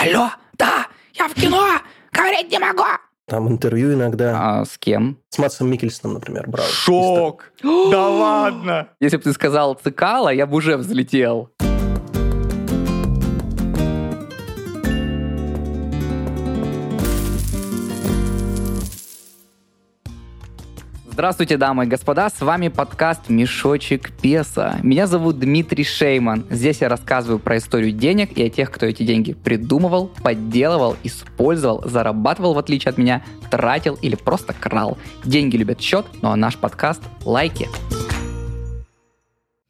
алло, да, я в кино, говорить не могу. Там интервью иногда. А с кем? С Матсом Микельсоном, например, брал. Шок! да ладно! Если бы ты сказал Цикала, я бы уже взлетел. Здравствуйте, дамы и господа, с вами подкаст «Мешочек песа». Меня зовут Дмитрий Шейман. Здесь я рассказываю про историю денег и о тех, кто эти деньги придумывал, подделывал, использовал, зарабатывал, в отличие от меня, тратил или просто крал. Деньги любят счет, ну а наш подкаст — лайки.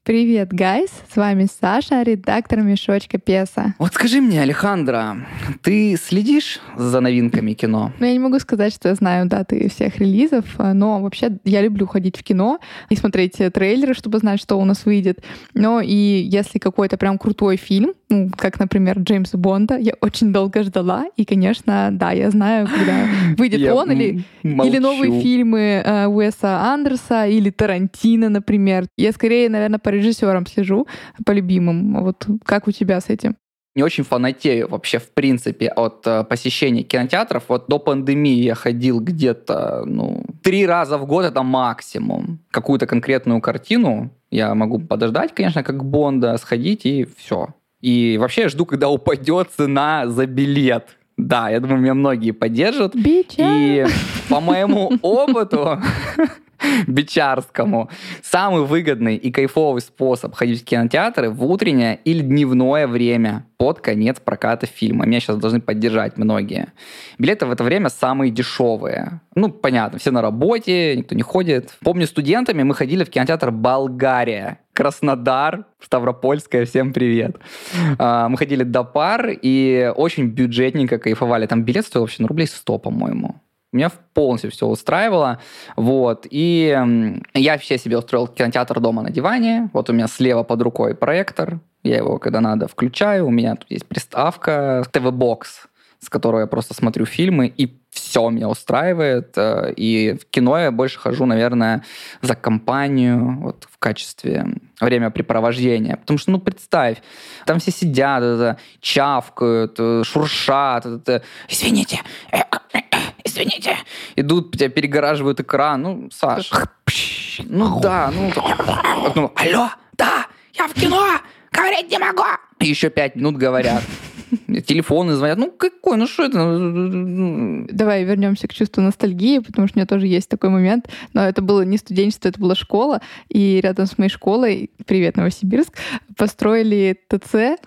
Привет, гайс! С вами Саша, редактор Мешочка Песа. Вот скажи мне, Алехандро, ты следишь за новинками кино? Ну, я не могу сказать, что я знаю даты всех релизов, но вообще я люблю ходить в кино и смотреть трейлеры, чтобы знать, что у нас выйдет. Но и если какой-то прям крутой фильм, ну, как, например, Джеймса Бонда, я очень долго ждала, и, конечно, да, я знаю, когда выйдет Я он или, молчу. или новые фильмы э, Уэса Андерса или Тарантино, например. Я скорее, наверное, по режиссерам слежу, по любимым. Вот как у тебя с этим? не очень фанатею вообще, в принципе, от э, посещения кинотеатров. Вот до пандемии я ходил где-то, ну, три раза в год это максимум. Какую-то конкретную картину я могу подождать, конечно, как Бонда, сходить и все. И вообще я жду, когда упадет цена за билет. Да, я думаю, меня многие поддержат. Бича! И по моему опыту бичарскому, самый выгодный и кайфовый способ ходить в кинотеатры в утреннее или дневное время под конец проката фильма. Меня сейчас должны поддержать многие. Билеты в это время самые дешевые. Ну, понятно, все на работе, никто не ходит. Помню, студентами мы ходили в кинотеатр «Болгария». Краснодар, Ставропольская, всем привет. А, Мы ходили до пар и очень бюджетненько кайфовали. Там билет стоил вообще ну, рублей 100, по-моему. Меня полностью все устраивало. Вот. И я вообще себе устроил кинотеатр дома на диване. Вот у меня слева под рукой проектор. Я его, когда надо, включаю. У меня тут есть приставка, ТВ-бокс, с которой я просто смотрю фильмы, и все меня устраивает. Э, И в кино я больше хожу, наверное, за компанию, вот в качестве времяпрепровождения. Потому что, ну, представь, там все сидят, это, чавкают, э, шуршат, это, извините, э, э, э, извините, идут, тебя перегораживают экран. Ну, Саш, ну да, ну, ну, Алло, да, я в кино, говорить не могу. еще пять минут говорят. Телефоны звонят. Ну, какой, ну что это? Давай вернемся к чувству ностальгии, потому что у меня тоже есть такой момент. Но это было не студенчество, это была школа. И рядом с моей школой, привет, Новосибирск, построили ТЦ.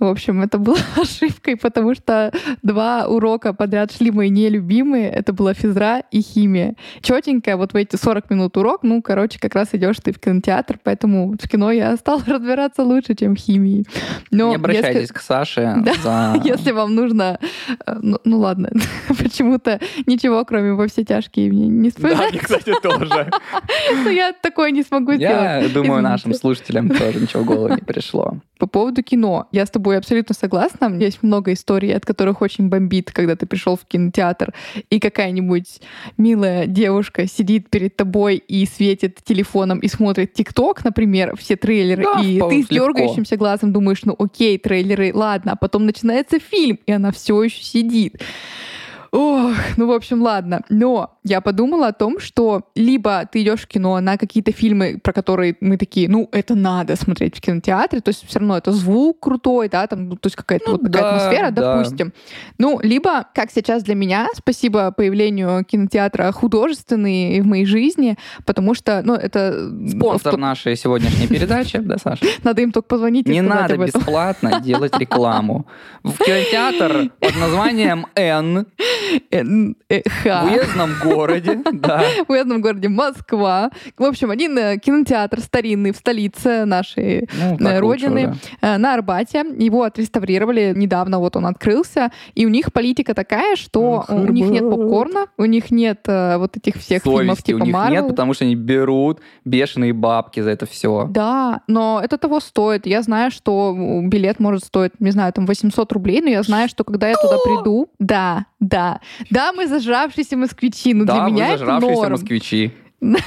В общем, это было ошибкой, потому что два урока подряд шли мои нелюбимые. Это была физра и химия. Четенько, вот в эти 40 минут урок, ну, короче, как раз идешь ты в кинотеатр, поэтому в кино я стала разбираться лучше, чем в химии. Но не обращайтесь если- к Саше Да, за... Если вам нужно... э, Ну, ну ладно, почему-то ничего, кроме во все тяжкие, мне не Да, вспоминать. мне, кстати, тоже. Но я такое не смогу Я сделать. думаю, Извините. нашим слушателям тоже ничего в голову не пришло. По поводу кино. Я с тобой абсолютно согласна. Есть много историй, от которых очень бомбит, когда ты пришел в кинотеатр, и какая-нибудь милая девушка сидит перед тобой и светит телефоном и смотрит ТикТок, например, все трейлеры, Да, и ты с дергающимся глазом думаешь, ну окей, трейлеры, ладно, а потом начинается фильм, и она все еще сидит. Ох, ну, в общем, ладно. Но я подумала о том, что либо ты идешь в кино на какие-то фильмы, про которые мы такие, ну, это надо смотреть в кинотеатре, то есть все равно это звук крутой, да, там, ну, то есть какая-то Ну вот такая да, атмосфера, да. допустим. Ну, либо, как сейчас для меня, спасибо появлению кинотеатра художественный в моей жизни, потому что, ну, это... Спонсор нашей сегодняшней передачи, да, Саша? Надо им только позвонить и Не надо бесплатно делать рекламу. В кинотеатр под названием «Н» ха. в уездном городе, да, в уездном городе Москва. В общем, один э, кинотеатр старинный в столице нашей ну, э, родины э, на Арбате. Его отреставрировали недавно, вот он открылся. И у них политика такая, что Ах, у них нет попкорна, у них нет вот этих всех фильмов Совести у типа них нет, потому что они берут бешеные бабки за это все. Да, но это того стоит. Я знаю, что билет может стоить, не знаю, там 800 рублей, но я знаю, что когда я туда приду, да, да, да, мы зажравшиеся москвичи, но да, для меня это зажравшиеся норм. москвичи.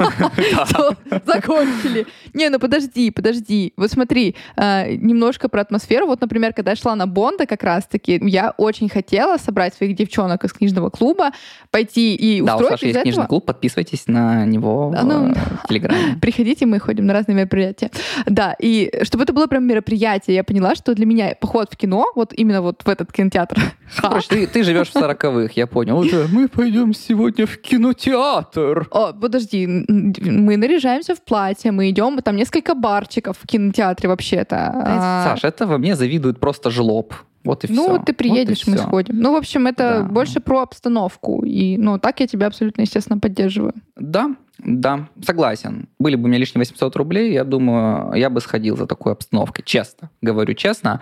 Закончили. Не, ну подожди, подожди. Вот смотри, э, немножко про атмосферу. Вот, например, когда я шла на Бонда как раз-таки, я очень хотела собрать своих девчонок из книжного клуба, пойти и Да, у устроить Саши есть книжный клуб, подписывайтесь на него ну, э, в Телеграме. Приходите, мы ходим на разные мероприятия. Да, и чтобы это было прям мероприятие, я поняла, что для меня поход в кино, вот именно вот в этот кинотеатр, Короче, ты, ты живешь в сороковых, я понял. Мы пойдем сегодня в кинотеатр. О, подожди, мы наряжаемся в платье, мы идем, там несколько барчиков в кинотеатре вообще-то. А, Саш, это во мне завидует просто жлоб. Вот и все. ну, вот ты приедешь, мы сходим. Ну, в общем, это Да. больше про обстановку. И, ну, так я тебя абсолютно, естественно, поддерживаю. Да, да, согласен. Были бы у меня лишние 800 рублей, я думаю, я бы сходил за такой обстановкой. Честно, говорю честно.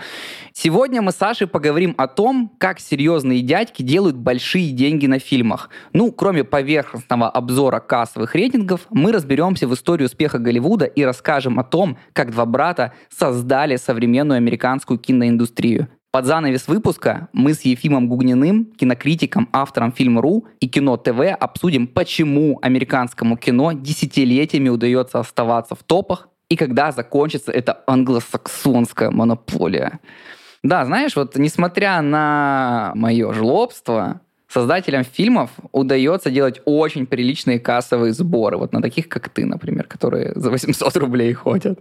Сегодня мы с Сашей поговорим о том, как серьезные дядьки делают большие деньги на фильмах. Ну, кроме поверхностного обзора кассовых рейтингов, мы разберемся в истории успеха Голливуда и расскажем о том, как два брата создали современную американскую киноиндустрию. Под занавес выпуска мы с Ефимом Гугниным, кинокритиком, автором Фильм.ру и Кино ТВ обсудим, почему американскому кино десятилетиями удается оставаться в топах и когда закончится эта англосаксонская монополия. Да, знаешь, вот несмотря на мое жлобство, создателям фильмов удается делать очень приличные кассовые сборы. Вот на таких, как ты, например, которые за 800 рублей ходят.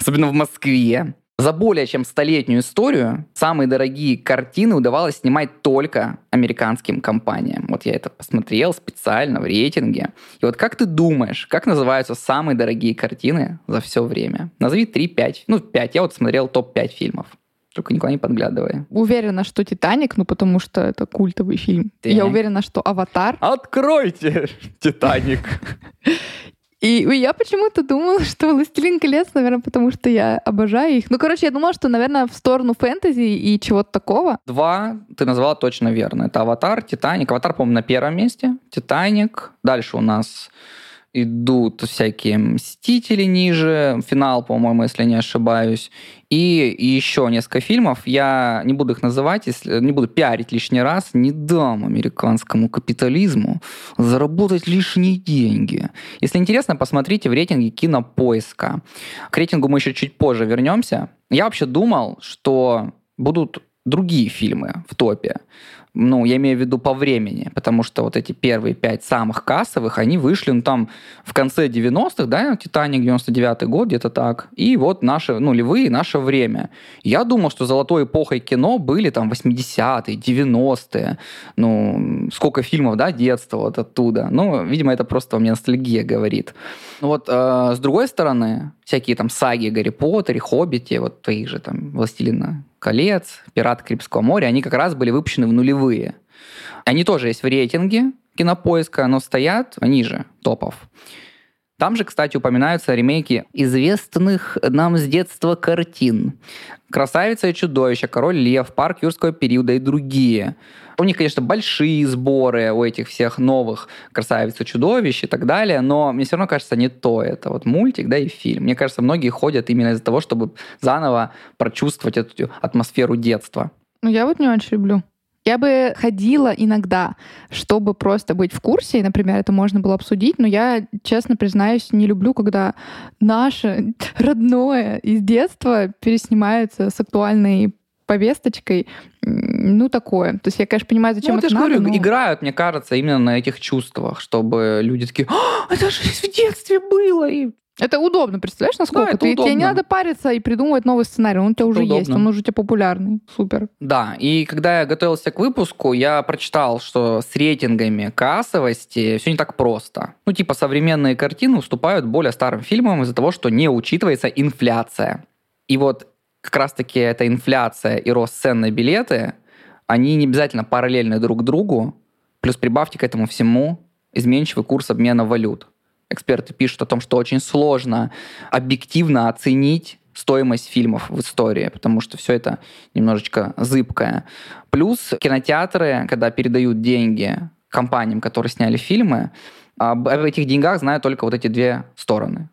Особенно в Москве. За более чем столетнюю историю самые дорогие картины удавалось снимать только американским компаниям. Вот я это посмотрел специально в рейтинге. И вот как ты думаешь, как называются самые дорогие картины за все время? Назови 3-5. Ну, 5. Я вот смотрел топ-5 фильмов. Только никуда не подглядывай. Уверена, что «Титаник», ну, потому что это культовый фильм. Так. Я уверена, что «Аватар». Откройте «Титаник». И я почему-то думала, что «Властелин колец», наверное, потому что я обожаю их. Ну, короче, я думала, что, наверное, в сторону фэнтези и чего-то такого. Два ты назвала точно верно. Это «Аватар», «Титаник». «Аватар», по-моему, на первом месте. «Титаник». Дальше у нас идут всякие «Мстители» ниже. Финал, по-моему, если не ошибаюсь. И еще несколько фильмов. Я не буду их называть, если, не буду пиарить лишний раз. Не дам американскому капитализму заработать лишние деньги. Если интересно, посмотрите в рейтинге кинопоиска. К рейтингу мы еще чуть позже вернемся. Я вообще думал, что будут другие фильмы в топе. Ну, я имею в виду по времени, потому что вот эти первые пять самых кассовых, они вышли, ну, там, в конце 90-х, да, «Титаник», 99-й год, где-то так, и вот наши, ну, «Львы» — наше время. Я думал, что золотой эпохой кино были там 80-е, 90-е, ну, сколько фильмов, да, детства вот оттуда. Ну, видимо, это просто у меня ностальгия говорит. Ну, вот, э, с другой стороны, всякие там саги Гарри Поттере, Хоббите, вот твои же там «Властелина колец», «Пираты Карибского моря», они как раз были выпущены в нулевые. Они тоже есть в рейтинге кинопоиска, но стоят ниже топов. Там же, кстати, упоминаются ремейки известных нам с детства картин. «Красавица и чудовище», «Король лев», «Парк юрского периода» и другие. У них, конечно, большие сборы у этих всех новых «Красавиц и чудовищ» и так далее, но мне все равно кажется не то это. Вот мультик, да, и фильм. Мне кажется, многие ходят именно из-за того, чтобы заново прочувствовать эту атмосферу детства. Ну, я вот не очень люблю. Я бы ходила иногда, чтобы просто быть в курсе, и, например, это можно было обсудить, но я, честно признаюсь, не люблю, когда наше родное из детства переснимается с актуальной повесточкой. Ну, такое. То есть я, конечно, понимаю, зачем ну, это же надо, говорю, но- играют, мне кажется, именно на этих чувствах, чтобы люди такие, «А, это же в детстве было. И Это удобно, представляешь, насколько? это Ты- Тебе не удобно. надо париться и придумывать новый сценарий. Он у тебя уже Это есть, удобно. он уже у тебя популярный. Супер. Да, и когда я готовился к выпуску, я прочитал, что с рейтингами кассовости все не так просто. Ну, типа, современные картины уступают более старым фильмам из-за того, что не учитывается инфляция. И вот как раз-таки эта инфляция и рост цен на билеты, они не обязательно параллельны друг другу, плюс прибавьте к этому всему изменчивый курс обмена валют. Эксперты пишут о том, что очень сложно объективно оценить стоимость фильмов в истории, потому что все это немножечко зыбкое. Плюс кинотеатры, когда передают деньги компаниям, которые сняли фильмы, об этих деньгах знают только вот эти две стороны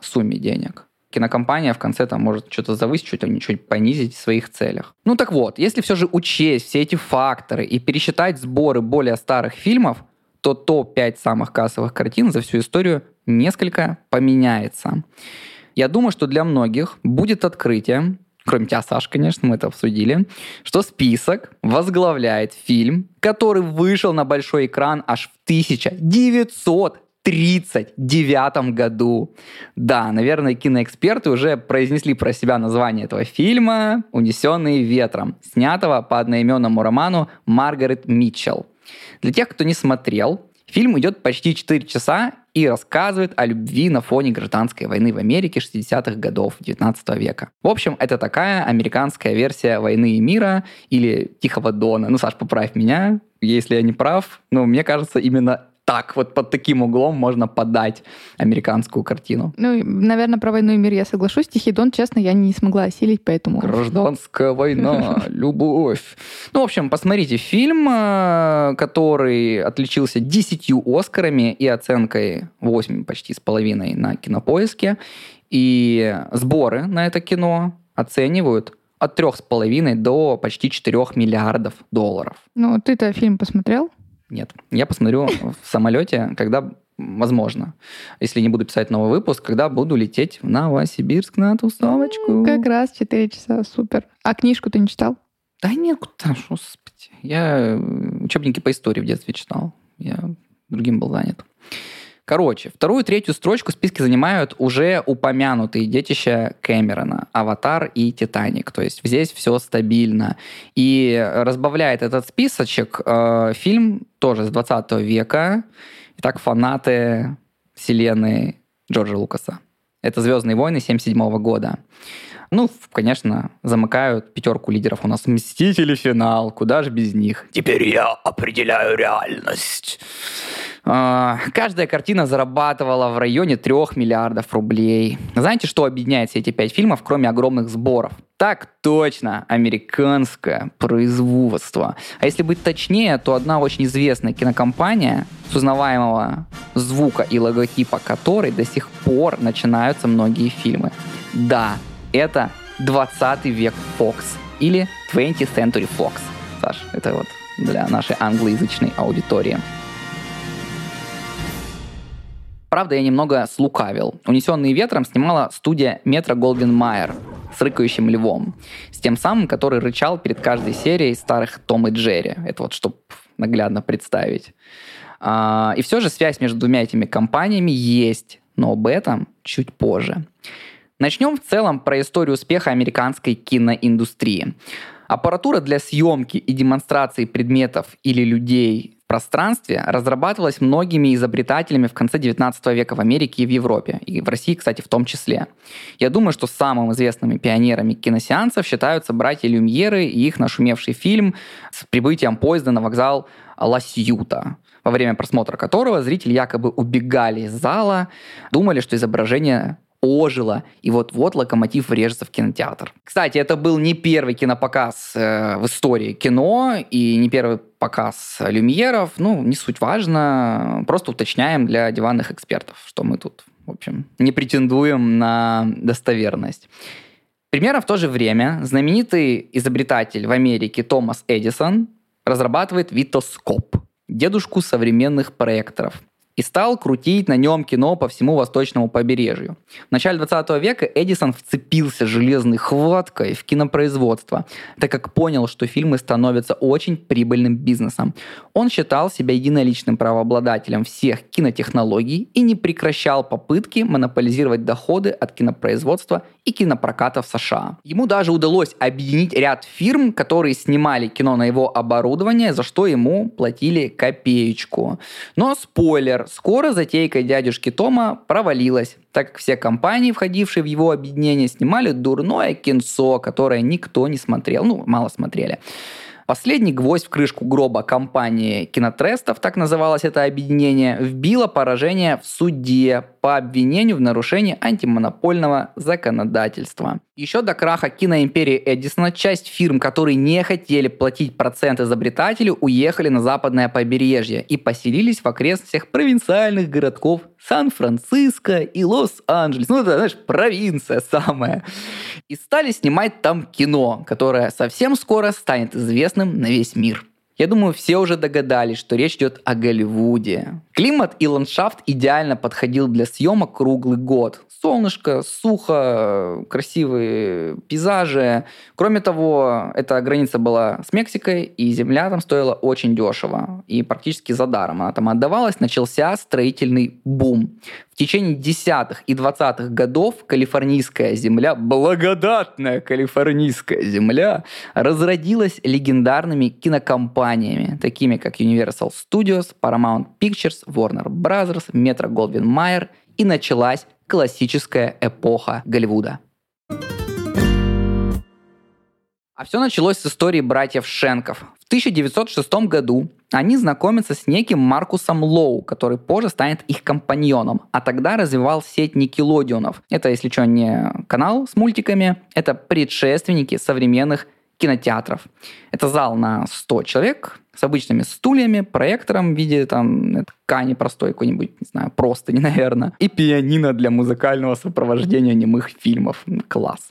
сумме денег. Кинокомпания в конце там может что-то завысить, что-то ничего понизить в своих целях. Ну так вот, если все же учесть все эти факторы и пересчитать сборы более старых фильмов, то топ-5 самых кассовых картин за всю историю несколько поменяется. Я думаю, что для многих будет открытие, кроме тебя, Саш, конечно, мы это обсудили, что список возглавляет фильм, который вышел на большой экран аж в 1939 году. Да, наверное, киноэксперты уже произнесли про себя название этого фильма «Унесенные ветром», снятого по одноименному роману Маргарет Митчелл. Для тех, кто не смотрел, фильм идет почти 4 часа и рассказывает о любви на фоне гражданской войны в Америке 60-х годов 19 века. В общем, это такая американская версия «Войны и мира» или «Тихого дона». Ну, Саш, поправь меня, если я не прав. Но мне кажется, именно так, вот под таким углом можно подать американскую картину. Ну, наверное, про войну и мир я соглашусь. Тихий Дон, честно, я не смогла осилить, поэтому... Гражданская война, любовь. Ну, в общем, посмотрите фильм, э, который отличился 10 Оскарами и оценкой 8 почти с половиной на кинопоиске. И сборы на это кино оценивают от трех с половиной до почти 4 миллиардов долларов. Ну, ты-то фильм посмотрел? Нет. Я посмотрю в самолете, когда возможно, если не буду писать новый выпуск, когда буду лететь в Новосибирск на тусовочку. Как раз 4 часа, супер. А книжку ты не читал? Да нет, куда, господи. Я учебники по истории в детстве читал. Я другим был занят. Короче, вторую и третью строчку в списке занимают уже упомянутые детища Кэмерона, «Аватар» и «Титаник». То есть здесь все стабильно. И разбавляет этот списочек э, фильм тоже с 20 века. Итак, фанаты вселенной Джорджа Лукаса. Это «Звездные войны» 77 года. Ну, конечно, замыкают пятерку лидеров. У нас «Мстители» финал. Куда же без них? Теперь я определяю реальность. А, каждая картина зарабатывала в районе 3 миллиардов рублей. Знаете, что объединяет все эти пять фильмов, кроме огромных сборов? Так точно, американское производство. А если быть точнее, то одна очень известная кинокомпания, с узнаваемого звука и логотипа которой до сих пор начинаются многие фильмы. Да, это 20 век Fox или 20th Century Fox. Саш, это вот для нашей англоязычной аудитории. Правда, я немного слукавил. «Унесенные ветром» снимала студия Метро Голден Майер с рыкающим львом. С тем самым, который рычал перед каждой серией старых Том и Джерри. Это вот, чтобы наглядно представить. А, и все же связь между двумя этими компаниями есть, но об этом чуть позже. Начнем в целом про историю успеха американской киноиндустрии. Аппаратура для съемки и демонстрации предметов или людей пространстве разрабатывалась многими изобретателями в конце 19 века в Америке и в Европе, и в России, кстати, в том числе. Я думаю, что самыми известными пионерами киносеансов считаются братья Люмьеры и их нашумевший фильм с прибытием поезда на вокзал Ласьюта во время просмотра которого зрители якобы убегали из зала, думали, что изображение ожило, и вот-вот локомотив врежется в кинотеатр. Кстати, это был не первый кинопоказ э, в истории кино, и не первый показ люмьеров, ну, не суть важно, просто уточняем для диванных экспертов, что мы тут, в общем, не претендуем на достоверность. Примерно в то же время знаменитый изобретатель в Америке Томас Эдисон разрабатывает витоскоп, дедушку современных проекторов – и стал крутить на нем кино по всему восточному побережью. В начале 20 века Эдисон вцепился железной хваткой в кинопроизводство, так как понял, что фильмы становятся очень прибыльным бизнесом. Он считал себя единоличным правообладателем всех кинотехнологий и не прекращал попытки монополизировать доходы от кинопроизводства и кинопроката в США. Ему даже удалось объединить ряд фирм, которые снимали кино на его оборудование, за что ему платили копеечку. Но спойлер, скоро затейка дядюшки Тома провалилась, так как все компании, входившие в его объединение, снимали дурное кинцо, которое никто не смотрел, ну, мало смотрели. Последний гвоздь в крышку гроба компании кинотрестов, так называлось это объединение, вбило поражение в суде по обвинению в нарушении антимонопольного законодательства. Еще до краха киноимперии Эдисона часть фирм, которые не хотели платить процент изобретателю, уехали на западное побережье и поселились в окрестностях провинциальных городков Сан-Франциско и Лос-Анджелес. Ну, это, знаешь, провинция самая. И стали снимать там кино, которое совсем скоро станет известным на весь мир. Я думаю, все уже догадались, что речь идет о Голливуде. Климат и ландшафт идеально подходил для съемок круглый год. Солнышко, сухо, красивые пейзажи. Кроме того, эта граница была с Мексикой, и земля там стоила очень дешево. И практически за даром она там отдавалась. Начался строительный бум. В течение десятых и двадцатых годов калифорнийская земля, благодатная калифорнийская земля, разродилась легендарными кинокомпаниями, такими как Universal Studios, Paramount Pictures, Warner Bros., Metro Goldwyn Mayer, и началась классическая эпоха Голливуда. А все началось с истории братьев Шенков. В 1906 году они знакомятся с неким Маркусом Лоу, который позже станет их компаньоном, а тогда развивал сеть Никелодионов. Это, если что, не канал с мультиками, это предшественники современных кинотеатров. Это зал на 100 человек с обычными стульями, проектором в виде там ткани простой какой-нибудь, не знаю, просто не наверное, и пианино для музыкального сопровождения немых фильмов. Класс.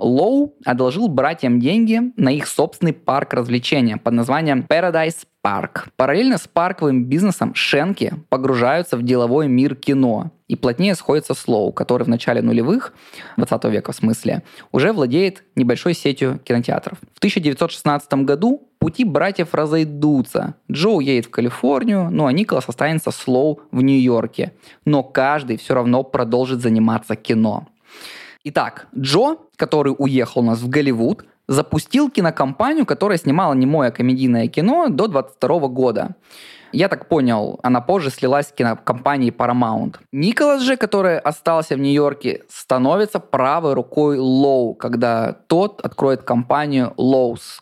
Лоу одолжил братьям деньги на их собственный парк развлечения под названием Paradise Park. Параллельно с парковым бизнесом Шенки погружаются в деловой мир кино и плотнее сходятся с Лоу, который в начале нулевых, 20 века в смысле, уже владеет небольшой сетью кинотеатров. В 1916 году пути братьев разойдутся. Джоу едет в Калифорнию, ну а Николас останется с Лоу в Нью-Йорке. Но каждый все равно продолжит заниматься кино. Итак, Джо, который уехал у нас в Голливуд, запустил кинокомпанию, которая снимала немое комедийное кино до 22 года. Я так понял, она позже слилась с кинокомпанией Paramount. Николас же, который остался в Нью-Йорке, становится правой рукой Лоу, когда тот откроет компанию Lowe's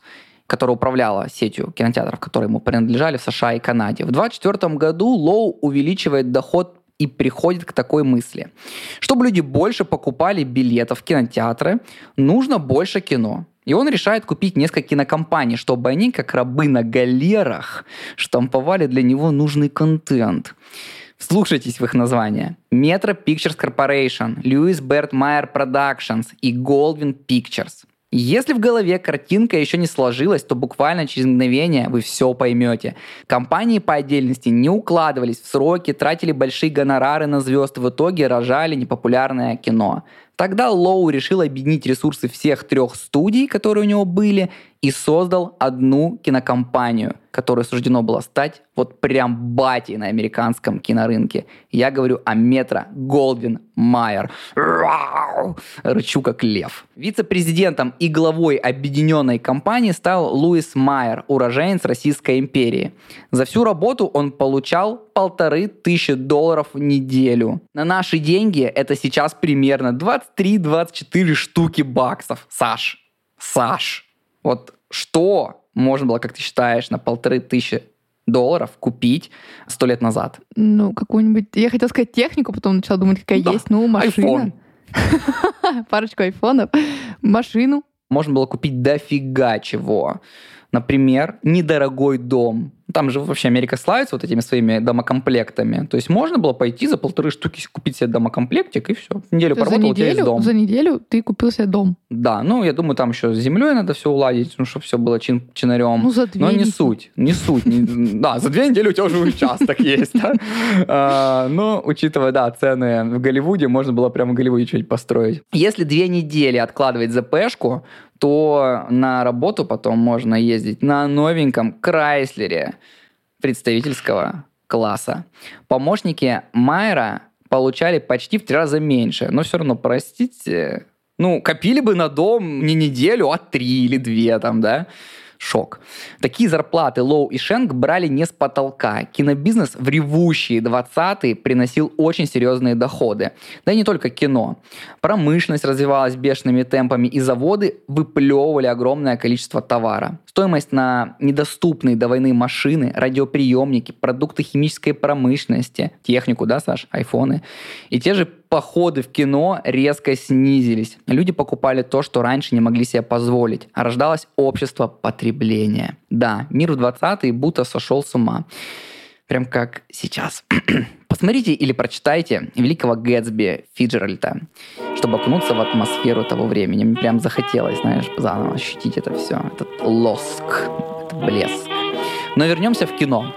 которая управляла сетью кинотеатров, которые ему принадлежали в США и Канаде. В 2024 году Лоу увеличивает доход и приходит к такой мысли. Чтобы люди больше покупали билетов в кинотеатры, нужно больше кино. И он решает купить несколько кинокомпаний, чтобы они, как рабы на галерах, штамповали для него нужный контент. Слушайтесь в их названия. Metro Pictures Corporation, Lewis Bert Meyer Productions и Goldwyn Pictures. Если в голове картинка еще не сложилась, то буквально через мгновение вы все поймете. Компании по отдельности не укладывались в сроки, тратили большие гонорары на звезд, в итоге рожали непопулярное кино. Тогда Лоу решил объединить ресурсы всех трех студий, которые у него были, и создал одну кинокомпанию, которой суждено было стать вот прям батей на американском кинорынке. Я говорю о Метро Голдвин Майер. Рычу как лев. Вице-президентом и главой объединенной компании стал Луис Майер, уроженец Российской империи. За всю работу он получал полторы тысячи долларов в неделю. На наши деньги это сейчас примерно 23-24 штуки баксов. Саш, Саш, вот что можно было, как ты считаешь, на полторы тысячи долларов купить сто лет назад? Ну, какую-нибудь... Я хотела сказать технику, потом начала думать, какая да. есть. Ну, машина. Парочку айфонов. Машину. Можно было купить дофига чего. Например, недорогой дом. Там же вообще Америка славится вот этими своими домокомплектами. То есть можно было пойти за полторы штуки купить себе домокомплектик и все. Неделю То поработал, за неделю, у тебя есть дом. За неделю ты купил себе дом. Да, ну я думаю, там еще с землей надо все уладить, ну чтобы все было чин чинарем. Ну за две Но не недели. суть, не суть. Да, за две недели у тебя уже участок есть. да. А, Но учитывая, да, цены в Голливуде, можно было прямо в Голливуде что-нибудь построить. Если две недели откладывать ЗПшку, то на работу потом можно ездить на новеньком Крайслере представительского класса. Помощники Майера получали почти в три раза меньше, но все равно, простите, ну, копили бы на дом не неделю, а три или две там, да? Шок. Такие зарплаты Лоу и Шенк брали не с потолка. Кинобизнес в ревущие 20-е приносил очень серьезные доходы. Да и не только кино. Промышленность развивалась бешеными темпами, и заводы выплевывали огромное количество товара. Стоимость на недоступные до войны машины, радиоприемники, продукты химической промышленности, технику, да, Саш, айфоны, и те же походы в кино резко снизились. Люди покупали то, что раньше не могли себе позволить, рождалось общество потребления. Да, мир в 20-е будто сошел с ума. Прям как сейчас. Посмотрите или прочитайте «Великого Гэтсби» Фиджеральда, чтобы окунуться в атмосферу того времени. Мне прям захотелось, знаешь, заново ощутить это все, этот лоск, этот блеск. Но вернемся в кино.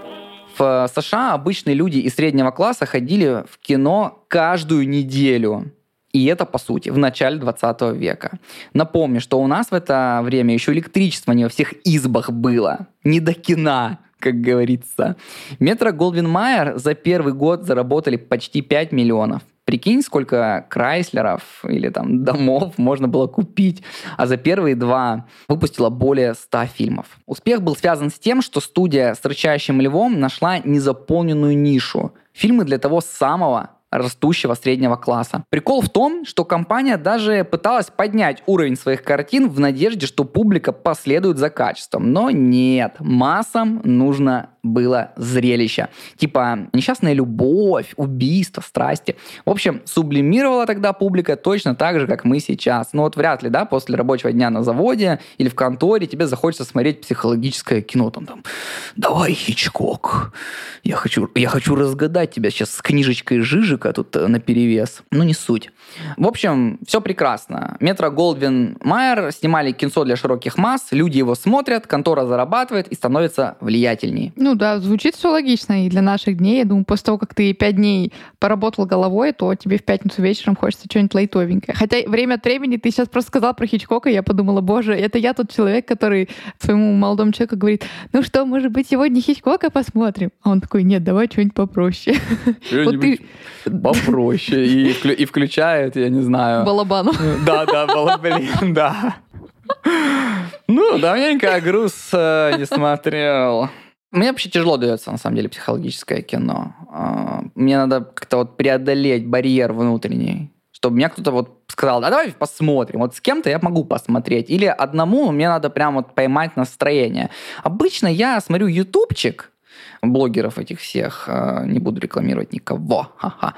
В США обычные люди из среднего класса ходили в кино каждую неделю. И это, по сути, в начале 20 века. Напомню, что у нас в это время еще электричество не во всех избах было. Не до кино, как говорится. Метро Голдвин Майер за первый год заработали почти 5 миллионов. Прикинь, сколько Крайслеров или там домов можно было купить. А за первые два выпустила более 100 фильмов. Успех был связан с тем, что студия с «Рычащим львом» нашла незаполненную нишу. Фильмы для того самого растущего среднего класса. Прикол в том, что компания даже пыталась поднять уровень своих картин в надежде, что публика последует за качеством. Но нет, массам нужно было зрелище. Типа несчастная любовь, убийство, страсти. В общем, сублимировала тогда публика точно так же, как мы сейчас. Ну вот вряд ли, да, после рабочего дня на заводе или в конторе тебе захочется смотреть психологическое кино. Там, там давай, Хичкок, я хочу, я хочу разгадать тебя сейчас с книжечкой Тут э, на перевес. Ну не суть. В общем, все прекрасно. Метро Голдвин Майер снимали кинцо для широких масс, люди его смотрят, контора зарабатывает и становится влиятельней. Ну да, звучит все логично. И для наших дней, я думаю, после того, как ты пять дней поработал головой, то тебе в пятницу вечером хочется что-нибудь лайтовенькое. Хотя время от времени ты сейчас просто сказал про Хичкока, и я подумала, боже, это я тот человек, который своему молодому человеку говорит, ну что, может быть, сегодня Хичкока посмотрим? А он такой, нет, давай что-нибудь попроще. Вот ты Попроще. И, вклю- и включает, я не знаю. балабану. Да, да, было, блин, да. Ну, давненько груз э, не смотрел. Мне вообще тяжело дается, на самом деле, психологическое кино. А, Мне надо как-то вот преодолеть барьер внутренний, чтобы мне кто-то вот сказал, а давай посмотрим. Вот с кем-то я могу посмотреть. Или одному мне надо прям вот поймать настроение. Обычно я смотрю ютубчик, блогеров этих всех, э, не буду рекламировать никого, ха-ха.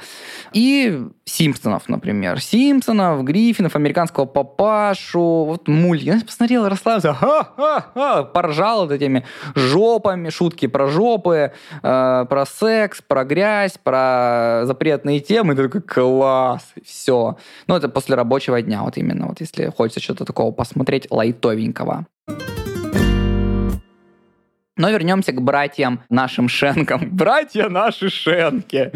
И Симпсонов, например. Симпсонов, Гриффинов, американского папашу, вот мультики. Я посмотрел, расслабился, ха-ха-ха, поржал вот этими жопами, шутки про жопы, э, про секс, про грязь, про запретные темы. Ты такой, класс, все. Ну, это после рабочего дня, вот именно, вот если хочется что-то такого посмотреть лайтовенького. Но вернемся к братьям нашим Шенкам. Братья наши Шенки.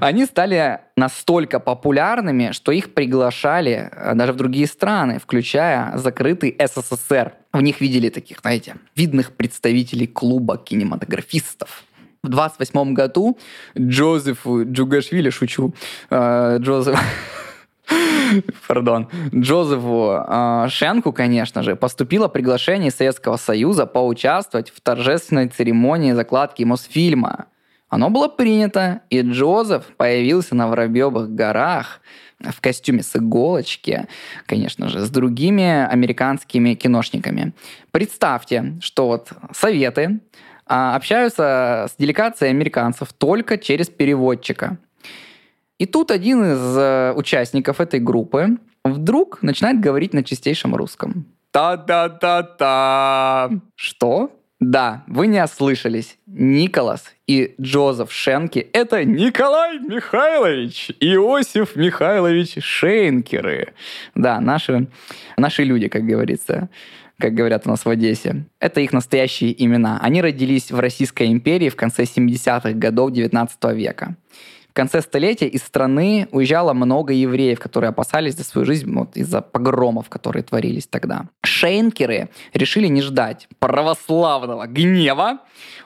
Они стали настолько популярными, что их приглашали э, даже в другие страны, включая закрытый СССР. В них видели таких, знаете, видных представителей клуба кинематографистов. В 28 году Джозефу Джугашвили, шучу, э, Джозеф... Пардон. Джозефу э, Шенку, конечно же, поступило приглашение Советского Союза поучаствовать в торжественной церемонии закладки Мосфильма. Оно было принято, и Джозеф появился на Воробьевых горах в костюме с иголочки, конечно же, с другими американскими киношниками. Представьте, что вот Советы а, общаются с делегацией американцев только через переводчика. И тут один из э, участников этой группы вдруг начинает говорить на чистейшем русском. Та-та-та-та. Что? Да, вы не ослышались. Николас и Джозеф Шенки – это Николай Михайлович, Иосиф Михайлович Шейнкеры. Да, наши, наши люди, как говорится как говорят у нас в Одессе. Это их настоящие имена. Они родились в Российской империи в конце 70-х годов 19 века. Конце столетия из страны уезжало много евреев, которые опасались за свою жизнь вот, из-за погромов, которые творились тогда. Шейнкеры решили не ждать православного гнева,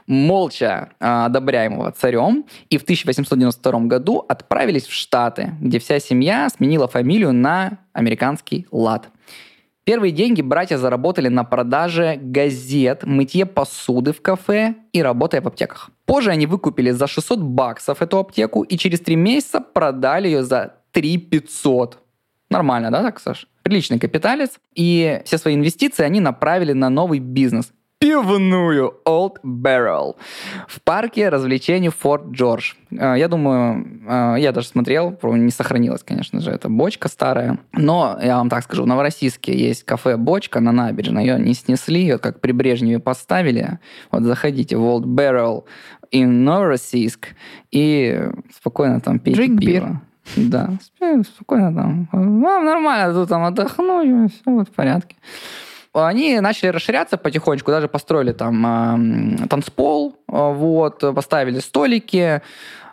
молча э, одобряемого царем, и в 1892 году отправились в Штаты, где вся семья сменила фамилию на американский лад. Первые деньги братья заработали на продаже газет, мытье посуды в кафе и работая в аптеках. Позже они выкупили за 600 баксов эту аптеку и через 3 месяца продали ее за 3 500. Нормально, да, так, Саш? Приличный капиталец. И все свои инвестиции они направили на новый бизнес пивную Old Barrel в парке развлечений Форт Джордж. Э, Я думаю, э, я даже смотрел, не сохранилась, конечно же, эта бочка старая. Но, я вам так скажу, в Новороссийске есть кафе «Бочка» на набережной. Ее не снесли, ее как при Брежневе поставили. Вот заходите в Old Barrel in Новороссийск и спокойно там пейте Drink пиво. Да, спи- спокойно там. Вам нормально тут там отдохнуть, все вот в порядке. Они начали расширяться потихонечку, даже построили там э, танцпол, а, вот, поставили столики,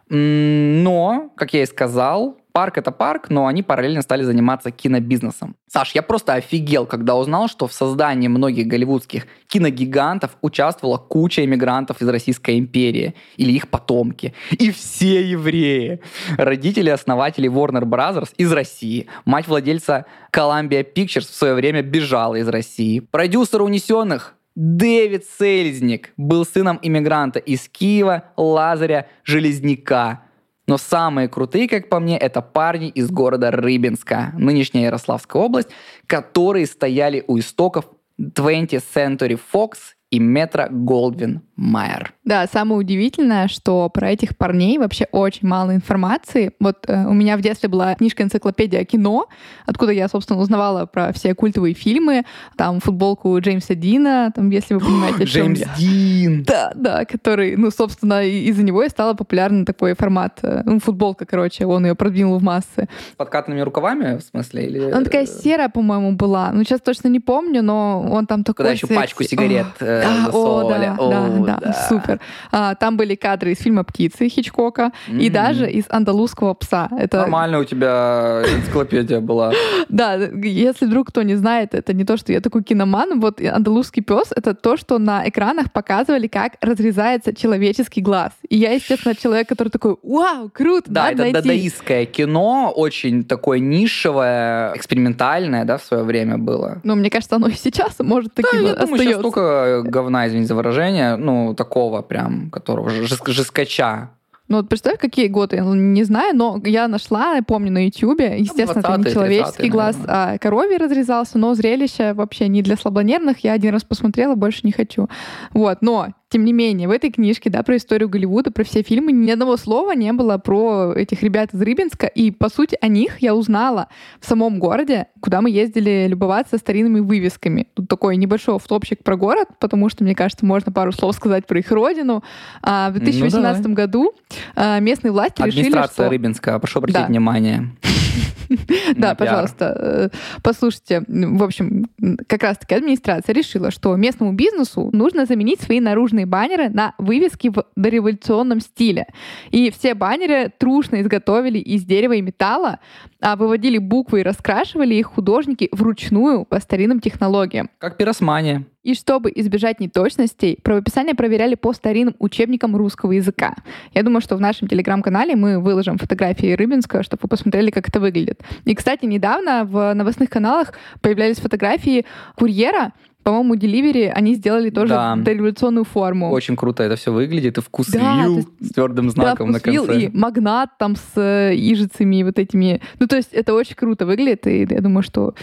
но, как я и сказал, парк это парк, но они параллельно стали заниматься кинобизнесом. Саш, я просто офигел, когда узнал, что в создании многих голливудских киногигантов участвовала куча иммигрантов из Российской империи или их потомки. И все евреи. Родители основателей Warner Brothers из России. Мать владельца Columbia Pictures в свое время бежала из России. Продюсер «Унесенных» Дэвид Сельзник был сыном иммигранта из Киева Лазаря Железняка. Но самые крутые, как по мне, это парни из города Рыбинска, нынешняя Ярославская область, которые стояли у истоков 20th Century Fox и Метро Голдвин Майер. Да, самое удивительное, что про этих парней вообще очень мало информации. Вот э, у меня в детстве была книжка «Энциклопедия кино», откуда я, собственно, узнавала про все культовые фильмы, там футболку Джеймса Дина, там, если вы понимаете, о чем Джеймс я. Дин. Да, да, который, ну, собственно, из-за него и стала популярна такой формат, э, ну, футболка, короче, он ее продвинул в массы. С подкатными рукавами, в смысле? Или... Она такая серая, по-моему, была. Ну, сейчас точно не помню, но он там такой Куда еще пачку сигарет О, да, о, да, О, да, да, супер. А, там были кадры из фильма «Птицы» Хичкока и Мгм. даже из «Андалузского пса». Это, Нормально у тебя энциклопедия была. да, если вдруг кто не знает, это не то, что я такой киноман. Вот «Андалузский пес» — это то, что на экранах показывали, как разрезается человеческий глаз. И я, естественно, человек, который такой, вау, круто, Да, это найти». дадаистское кино, очень такое нишевое, экспериментальное, да, в свое время было. Но мне кажется, оно и сейчас может Да, таким я думаю, сейчас остается. столько говна, извините за выражение, ну, такого прям, которого жес- жескача. Ну вот представь, какие годы, я не знаю, но я нашла, помню на Ютьюбе, естественно, это не 20-е, человеческий 30-е, глаз, наверное. а коровий разрезался, но зрелище вообще не для слабонервных, я один раз посмотрела, больше не хочу. Вот, но тем не менее, в этой книжке, да, про историю Голливуда, про все фильмы, ни одного слова не было про этих ребят из Рыбинска, и, по сути, о них я узнала в самом городе, куда мы ездили любоваться старинными вывесками. Тут такой небольшой автопчик про город, потому что, мне кажется, можно пару слов сказать про их родину. А в Ну, 2018 году а, местные власти решили, Администрация что... Рыбинска, прошу обратить Да. внимание. Да, пожалуйста, э, послушайте. В общем, как раз-таки администрация решила, что местному бизнесу нужно заменить свои наружные баннеры на вывески в дореволюционном стиле. И все баннеры трушно изготовили из дерева и металла, а выводили буквы и раскрашивали их художники вручную по старинным технологиям. Как пиросмания. И чтобы избежать неточностей, правописание проверяли по старинным учебникам русского языка. Я думаю, что в нашем телеграм-канале мы выложим фотографии Рыбинска, чтобы вы посмотрели, как это выглядит. И, кстати, недавно в новостных каналах появлялись фотографии курьера, по-моему, Delivery, они сделали тоже Да. дореволюционную форму. Очень круто это все выглядит. И вкус Да, вил есть- с твердым знаком да, на конце. и магнат там с э, ижицами и вот этими. Ну, то есть это очень круто выглядит, и я думаю, что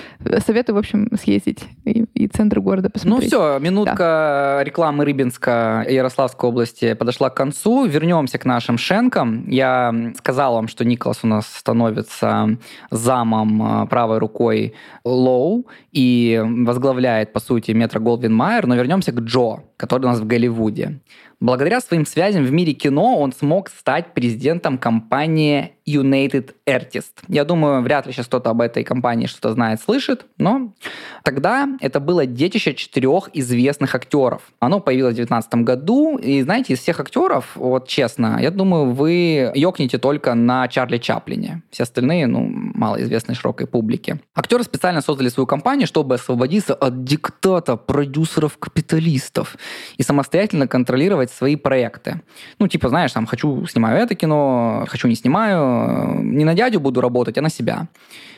советую, в общем, съездить и, и центр города Ну посмотреть. все, минутка рекламы Рыбинска Ярославской области подошла к концу. Вернемся к нашим шенкам. Я сказал вам, что Николас у нас становится замом э, правой рукой Лоу и возглавляет, по сути, метро Голдвин Майер. Но вернемся к Джо, который у нас в Голливуде. Благодаря своим связям в мире кино он смог стать президентом компании United Artists. Я думаю, вряд ли сейчас кто-то об этой компании что-то знает, слышит, но тогда это было детище четырех известных актеров. Оно появилось в 2019 году, и знаете, из всех актеров, вот честно, я думаю, вы ёкнете только на Чарли Чаплине. Все остальные, ну, малоизвестной широкой публике. Актеры специально создали свою компанию, чтобы освободиться от диктата продюсеров-капиталистов и самостоятельно контролировать свои проекты. Ну, типа, знаешь, там, хочу, снимаю это кино, хочу, не снимаю, не на дядю буду работать, а на себя.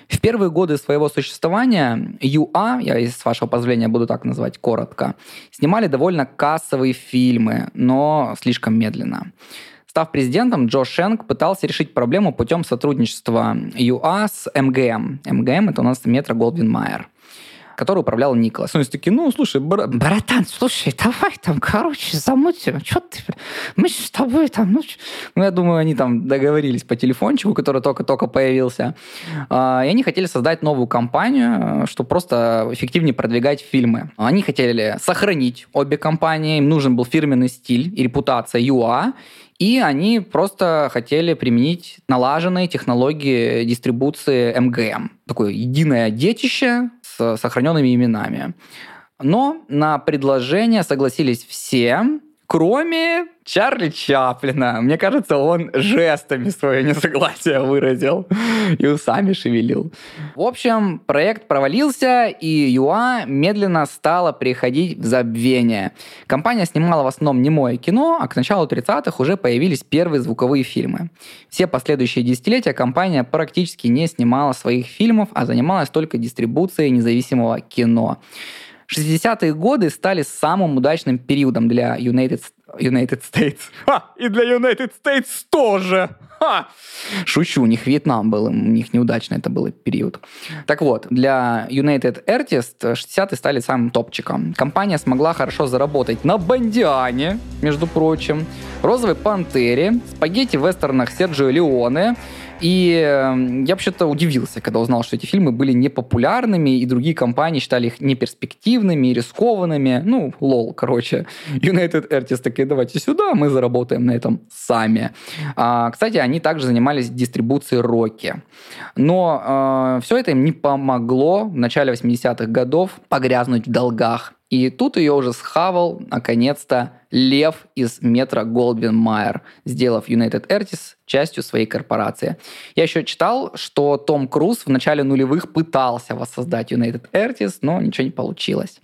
В первые годы своего существования ЮА, я, с вашего позволения, буду так назвать коротко, снимали довольно кассовые фильмы, но слишком медленно. Став президентом, Джо Шенк пытался решить проблему путем сотрудничества ЮА с МГМ. МГМ — это у нас Метро Голдвин Майер который управлял Николас. Ну, такие, ну, слушай, бра- братан, слушай, давай там, короче, замутим, что ты, мы с тобой там, ну, чё?» ну, я думаю, они там договорились по телефончику, который только-только появился, А, и они хотели создать новую компанию, чтобы просто эффективнее продвигать фильмы. Они хотели сохранить обе компании, им нужен был фирменный стиль и репутация ЮА, и они просто хотели применить налаженные технологии дистрибуции МГМ. Такое единое детище с сохраненными именами. Но на предложение согласились все, Кроме Чарли Чаплина. Мне кажется, он жестами свое несогласие выразил и усами шевелил. В общем, проект провалился, и ЮА медленно стала приходить в забвение. Компания снимала в основном немое кино, а к началу 30-х уже появились первые звуковые фильмы. Все последующие десятилетия компания практически не снимала своих фильмов, а занималась только дистрибуцией независимого кино. 60-е годы стали самым удачным периодом для United, United States. Ха! И для United States тоже! Ха! Шучу, у них Вьетнам был, у них неудачно это был период. Так вот, для United Artists 60-е стали самым топчиком. Компания смогла хорошо заработать на Бандиане, между прочим, Розовой Пантере, спагетти-вестернах Серджио Леоне, и э, я вообще-то удивился, когда узнал, что эти фильмы были непопулярными, и другие компании считали их неперспективными, рискованными. Ну, лол, короче. United Artists такие, давайте сюда, мы заработаем на этом сами. А, кстати, они также занимались дистрибуцией роки. Но э, все это им не помогло в начале 80-х годов погрязнуть в долгах. И тут ее уже схавал, наконец-то, Лев из метро Голдвин Майер, сделав United Artists частью своей корпорации. Я еще читал, что Том Круз в начале нулевых пытался воссоздать United Artists, но ничего не получилось.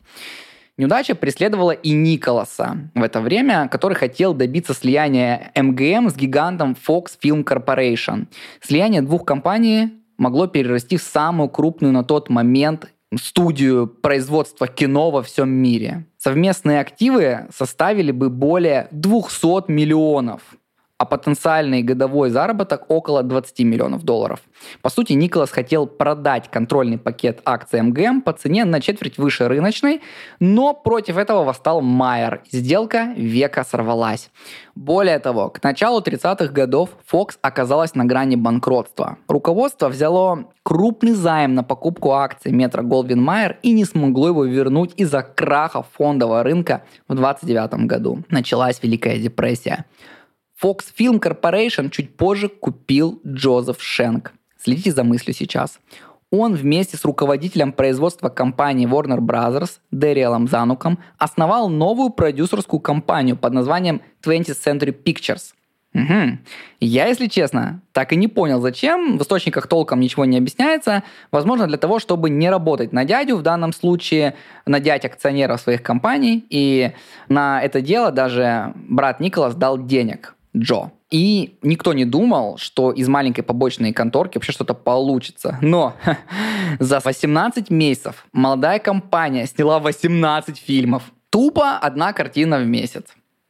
Неудача преследовала и Николаса в это время, который хотел добиться слияния МГМ с гигантом Fox Film Corporation. Слияние двух компаний могло перерасти в самую крупную на тот момент студию производства кино во всем мире. Совместные активы составили бы более 200 миллионов а потенциальный годовой заработок около 20 миллионов долларов. По сути, Николас хотел продать контрольный пакет акций МГМ по цене на четверть выше рыночной, но против этого восстал Майер. Сделка века сорвалась. Более того, к началу 30-х годов Fox оказалась на грани банкротства. Руководство взяло крупный займ на покупку акций метро Голдвин Майер и не смогло его вернуть из-за краха фондового рынка в 29 году. Началась Великая депрессия. Fox Film Corporation чуть позже купил Джозеф Шенк. Следите за мыслью сейчас. Он вместе с руководителем производства компании Warner Bros. Дэриэлом Зануком основал новую продюсерскую компанию под названием 20th Century Pictures. Угу. Я, если честно, так и не понял, зачем. В источниках толком ничего не объясняется. Возможно, для того, чтобы не работать на дядю, в данном случае на дядь акционеров своих компаний. И на это дело даже брат Николас дал денег. Джо. И никто не думал, что из маленькой побочной конторки вообще что-то получится. Но за 18 месяцев молодая компания сняла 18 фильмов. Тупо одна картина в месяц.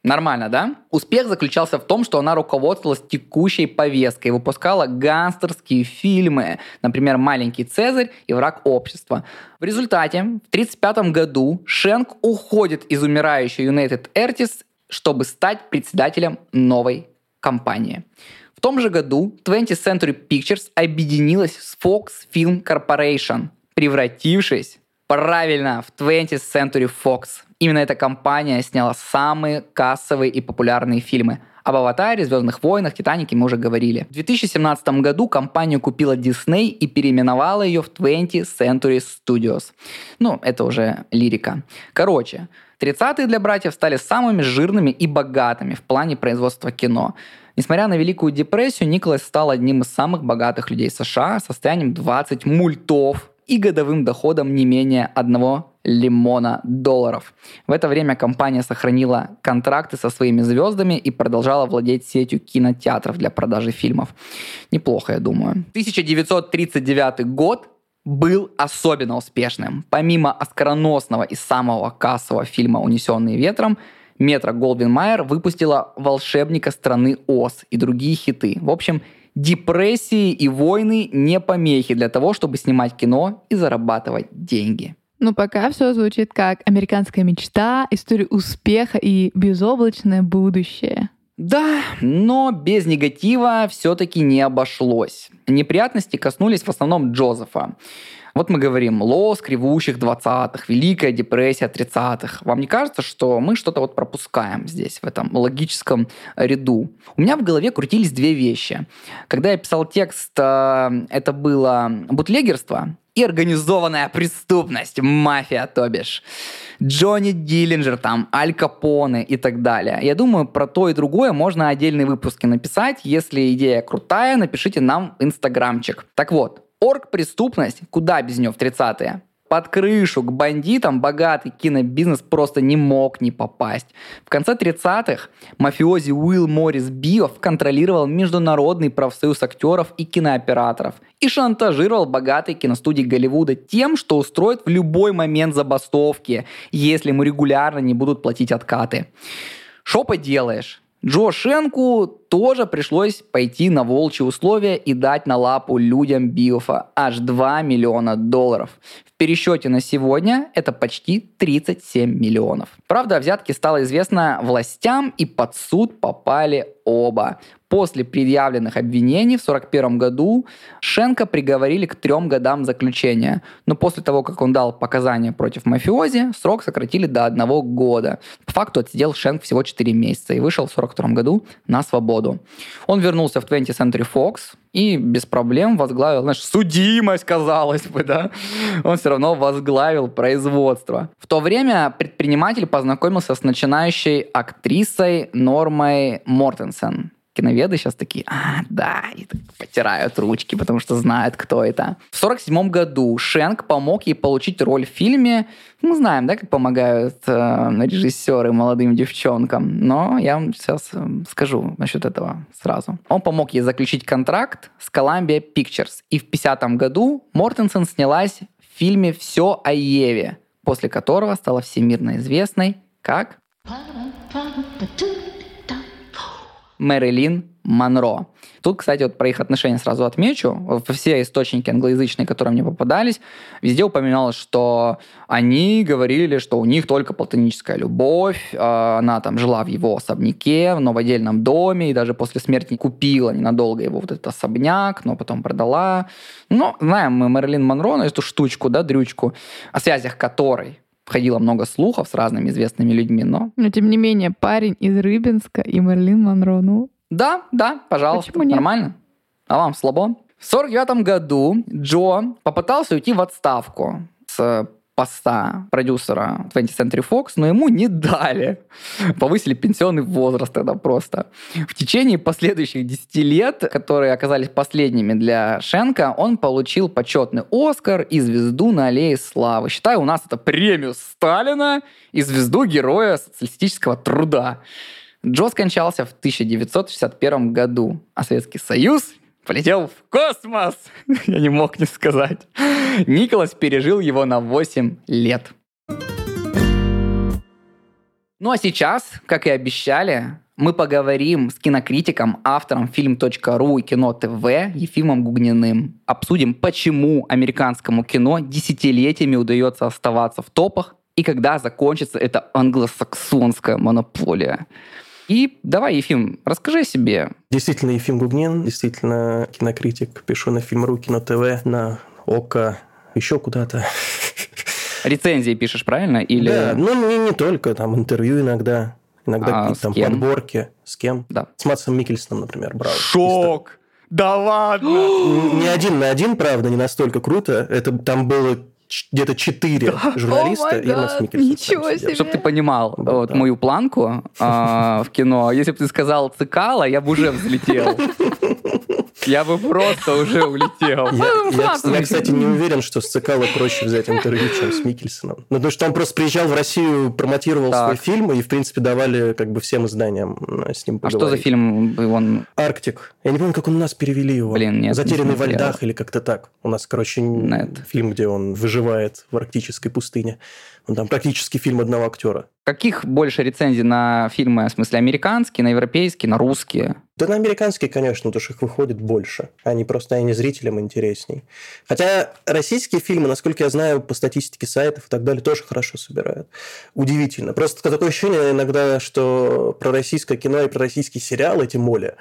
Нормально, да? Успех заключался в том, что она руководствовалась текущей повесткой выпускала гангстерские фильмы, например, «Маленький Цезарь» и «Враг общества». В результате в 1935 году Шенк уходит из умирающей United Artists чтобы стать председателем новой компании. В том же году 20th Century Pictures объединилась с Fox Film Corporation, превратившись правильно в 20th Century Fox. Именно эта компания сняла самые кассовые и популярные фильмы. Об «Аватаре», «Звездных войнах», «Титанике» мы уже говорили. В 2017 году компанию купила Disney и переименовала ее в 20th Century Studios. Ну, это уже лирика. Короче, 30-е для братьев стали самыми жирными и богатыми в плане производства кино. Несмотря на Великую депрессию, Николас стал одним из самых богатых людей США состоянием 20 мультов и годовым доходом не менее одного лимона долларов. В это время компания сохранила контракты со своими звездами и продолжала владеть сетью кинотеатров для продажи фильмов. Неплохо, я думаю. 1939 год был особенно успешным. Помимо оскароносного и самого кассового фильма «Унесенные ветром», Метро Голдвин Майер выпустила «Волшебника страны Оз» и другие хиты. В общем, депрессии и войны не помехи для того, чтобы снимать кино и зарабатывать деньги. Ну, пока все звучит как американская мечта, история успеха и безоблачное будущее. Да, но без негатива все-таки не обошлось. Неприятности коснулись в основном Джозефа. Вот мы говорим, лос кривущих 20-х, Великая депрессия 30-х. Вам не кажется, что мы что-то вот пропускаем здесь, в этом логическом ряду? У меня в голове крутились две вещи. Когда я писал текст, э, это было бутлегерство, и организованная преступность, мафия, то бишь. Джонни Диллинджер, там, Аль Капоне и так далее. Я думаю, про то и другое можно отдельные выпуски написать. Если идея крутая, напишите нам в инстаграмчик. Так вот, орг-преступность, куда без нее в 30-е? Под крышу к бандитам богатый кинобизнес просто не мог не попасть. В конце 30-х мафиози Уилл Моррис Биов контролировал Международный профсоюз актеров и кинооператоров и шантажировал богатые киностудии Голливуда тем, что устроит в любой момент забастовки, если ему регулярно не будут платить откаты. Что поделаешь? Джо Шенку тоже пришлось пойти на волчьи условия и дать на лапу людям Биофа аж 2 миллиона долларов. В пересчете на сегодня это почти 37 миллионов. Правда, взятки стало известно властям и под суд попали оба. После предъявленных обвинений в 1941 году Шенка приговорили к трем годам заключения. Но после того, как он дал показания против мафиози, срок сократили до одного года. По факту отсидел Шенк всего 4 месяца и вышел в 1942 году на свободу. Он вернулся в 20th Century Fox, и без проблем возглавил, знаешь, судимость, казалось бы, да, он все равно возглавил производство. В то время предприниматель познакомился с начинающей актрисой Нормой Мортенсен киноведы сейчас такие, а, да, и так потирают ручки, потому что знают, кто это. В 47 году Шенк помог ей получить роль в фильме. Мы знаем, да, как помогают э, режиссеры молодым девчонкам, но я вам сейчас э, скажу насчет этого сразу. Он помог ей заключить контракт с Columbia Pictures, и в 50 году Мортенсен снялась в фильме «Все о Еве», после которого стала всемирно известной как Мэрилин Монро. Тут, кстати, вот про их отношения сразу отмечу. Все источники англоязычные, которые мне попадались, везде упоминалось, что они говорили, что у них только платоническая любовь, а, она там жила в его особняке, в новодельном доме, и даже после смерти купила ненадолго его вот этот особняк, но потом продала. Но знаем мы Мэрилин Монро, ну, эту штучку, да, дрючку, о связях которой ходило много слухов с разными известными людьми, но... Но, тем не менее, парень из Рыбинска и Мерлин Монро, ну... Да, да, пожалуйста, Почему нет? нормально. А вам слабо? В 49 году Джо попытался уйти в отставку с поста продюсера 20th Century Fox, но ему не дали. Повысили пенсионный возраст тогда просто. В течение последующих 10 лет, которые оказались последними для Шенка, он получил почетный Оскар и звезду на Аллее Славы. Считаю, у нас это премию Сталина и звезду Героя социалистического труда. Джо скончался в 1961 году, а Советский Союз полетел в космос. Я не мог не сказать. Николас пережил его на 8 лет. Ну а сейчас, как и обещали, мы поговорим с кинокритиком, автором film.ru и кино ТВ Ефимом Гугниным. Обсудим, почему американскому кино десятилетиями удается оставаться в топах и когда закончится эта англосаксонская монополия. И давай, Ефим, расскажи о себе. Действительно, Ефим Гугнин, действительно кинокритик. Пишу на Фильм.ру, Кино ТВ, на ОКО, еще куда-то. Рецензии пишешь, правильно? Или... Да, ну не, не только, там интервью иногда, иногда А, какие-то там кем? подборки. С кем? Да. С Матсом Микельсоном, например, брал. Шок! Да ладно! Не один на один, правда, не настолько круто. Это там было где-то четыре журналиста и Микельсон. ничего себе. Чтобы ты понимал Да, вот да. мою планку а, в кино, если бы ты сказал цикала, я бы уже взлетел. Я бы просто уже улетел. Я, я, я, кстати, не уверен, что с Цикало проще взять интервью, чем с Микельсоном. Ну, потому что он просто приезжал в Россию, промотировал Так. свой фильм, и, в принципе, давали как бы всем изданиям э, с ним А поговорить. что за фильм он... Арктик. Я не помню, как он у нас перевели его. Блин, нет, не Затерянный во смотрел. льдах или как-то так. У нас, короче, Нет. фильм, где он выживает в арктической пустыне. Ну, там практически фильм одного актера. Каких больше рецензий на фильмы, в смысле, американские, на европейские, на русские? Да на американские, конечно, потому что их выходит больше. Они просто они зрителям интересней. Хотя российские фильмы, насколько я знаю, по статистике сайтов и так далее, тоже хорошо собирают. Удивительно. Просто такое ощущение иногда, что про российское кино и про российские сериалы, тем более,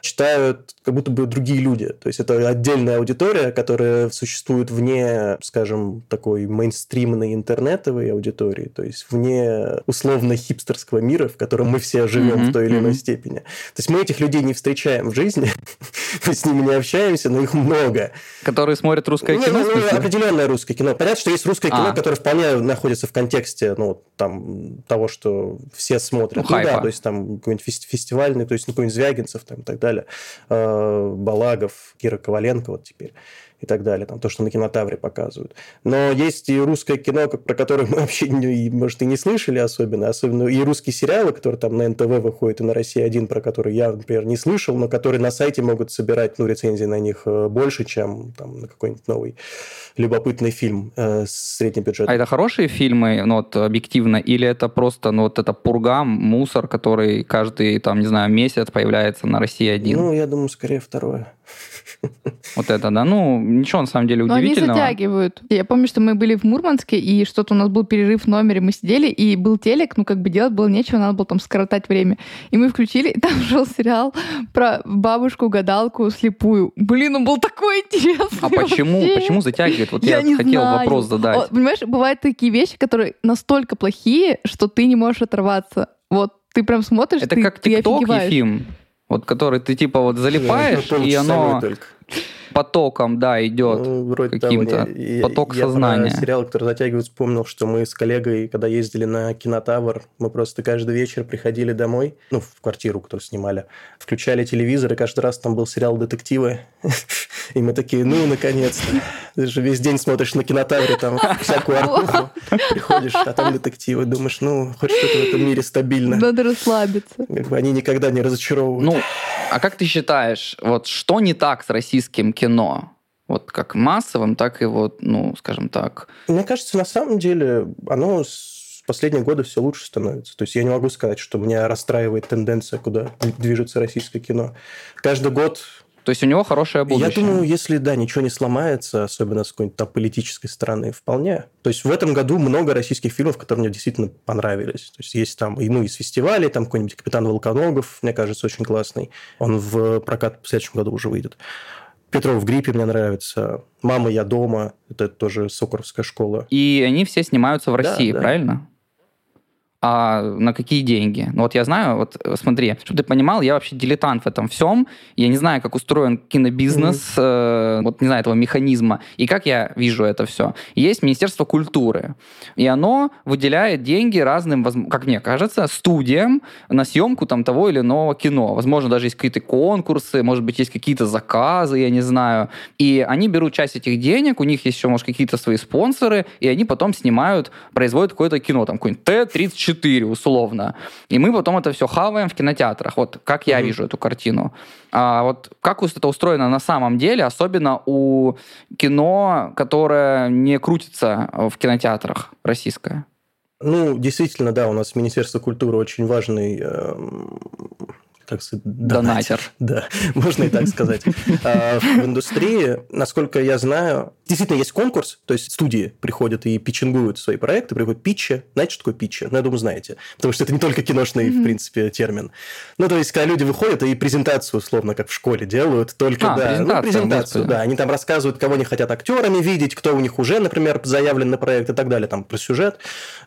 читают как будто бы другие люди. То есть это отдельная аудитория, которая существует вне, скажем, такой мейнстримной интернетовой аудитории, то есть вне условно хипстерского мира, в котором мы все живем Мгм, в той или иной мгм. степени. То есть мы этих людей не встречаем в жизни, мы с ними не общаемся, но их много. Которые смотрят русское Не, кино? ну, ну, определенное русское кино. Понятно, что есть русское кино, А. которое вполне находится в контексте, ну, там, того, что все смотрят. Ну, хайпа. да, то есть там какой-нибудь фес- фестивальный, то есть ну, какой-нибудь Звягинцев там и так далее, Э, Балагов, Кира Коваленко вот теперь и так далее, там то, что на кинотавре показывают. Но есть и русское кино, как- про которое мы вообще, не- может, и не слышали особенно, особенно и русские сериалы, которые там на НТВ выходят, и на России-1, про которые я, например, не слышал, но которые на сайте могут собирать, ну, рецензии на них э, больше, чем там на какой-нибудь новый любопытный фильм э, с средним бюджетом. А это хорошие фильмы, ну вот объективно, или это просто, ну вот это пургам, мусор, который каждый, там, не знаю, месяц появляется на России один? Ну, я думаю, скорее второе. Вот это, да. Ну, ничего на самом деле Но они удивительного. затягивают. Я помню, что мы были в Мурманске, и что-то у нас был перерыв в номере, мы сидели, и был телек, ну, как бы делать было нечего, надо было там скоротать время. И мы включили, и там шел сериал про бабушку-гадалку слепую. Блин, он был такой интересный А почему, вообще. почему затягивает? Вот я, Я хотел знаю. вопрос задать. О, понимаешь, бывают такие вещи, которые настолько плохие, что ты не можешь оторваться. Вот ты прям смотришь, это ты, как ТикТок. Ефим, вот который ты типа вот залипаешь, Ну, и оно только. Потоком, да, идет. Ну, вроде каким-то. того, Поток я, сознания. Я сериал, который затягивает, вспомнил, что мы с коллегой, когда ездили на кинотавр, мы просто каждый вечер приходили домой, ну, в квартиру, которую снимали, включали телевизор, и каждый раз там был сериал «Детективы». И мы такие, ну, наконец-то. Ты же весь день смотришь на кинотавре, там, всякую аркуху. Приходишь, а там детективы. Думаешь, ну, хоть что-то в этом мире стабильно. Надо расслабиться. Как бы они никогда не разочаровывают. Ну, а как ты считаешь, вот что не так с российским кино? Вот как массовым, так и вот, ну, скажем так. Мне кажется, на самом деле оно с последние годы все лучше становится. То есть я не могу сказать, что меня расстраивает тенденция, куда движется российское кино. Каждый год... То есть у него хорошее будущее. Я думаю, если, да, ничего не сломается, особенно с какой-нибудь там политической стороны, вполне. То есть в этом году много российских фильмов, которые мне действительно понравились. То есть есть там, и, ну, из фестивалей, там какой-нибудь «Капитан Волконогов», мне кажется, очень классный. Он в прокат в следующем году уже выйдет. Петров в гриппе мне нравится. Мама, я дома. Это тоже Сокоровская школа. И они все снимаются в Да, России, да. правильно? А на какие деньги? Ну вот я знаю, вот смотри, чтобы ты понимал, я вообще дилетант в этом всем. Я не знаю, как устроен кинобизнес, э, вот не знаю этого механизма. И как я вижу это все. Есть Министерство культуры, и оно выделяет деньги разным, как мне кажется, студиям на съемку там того или иного кино. Возможно, даже есть какие-то конкурсы, может быть, есть какие-то заказы, я не знаю. И они берут часть этих денег, у них есть еще, может, какие-то свои спонсоры, и они потом снимают, производят какое-то кино, там какой-нибудь Т-34 условно. И мы потом это все хаваем в кинотеатрах. Вот как я Мгм. вижу эту картину. А вот как это устроено на самом деле, особенно у кино, которое не крутится в кинотеатрах российское? Ну, действительно, да, у нас Министерство культуры очень важный эм, как сказать, Донатер. Да, можно и так сказать. А, В индустрии, насколько я знаю, действительно есть конкурс, то есть студии приходят и питчингуют свои проекты, приходят питчи. Знаете, что такое питчи? Ну, я думаю, знаете. Потому что это не только киношный, в принципе, термин. Ну, то есть, когда люди выходят и презентацию, условно, как в школе делают, только, А, да, ну, презентацию, да. Они там рассказывают, кого они хотят актерами видеть, кто у них уже, например, заявлен на проект и так далее, там, про сюжет,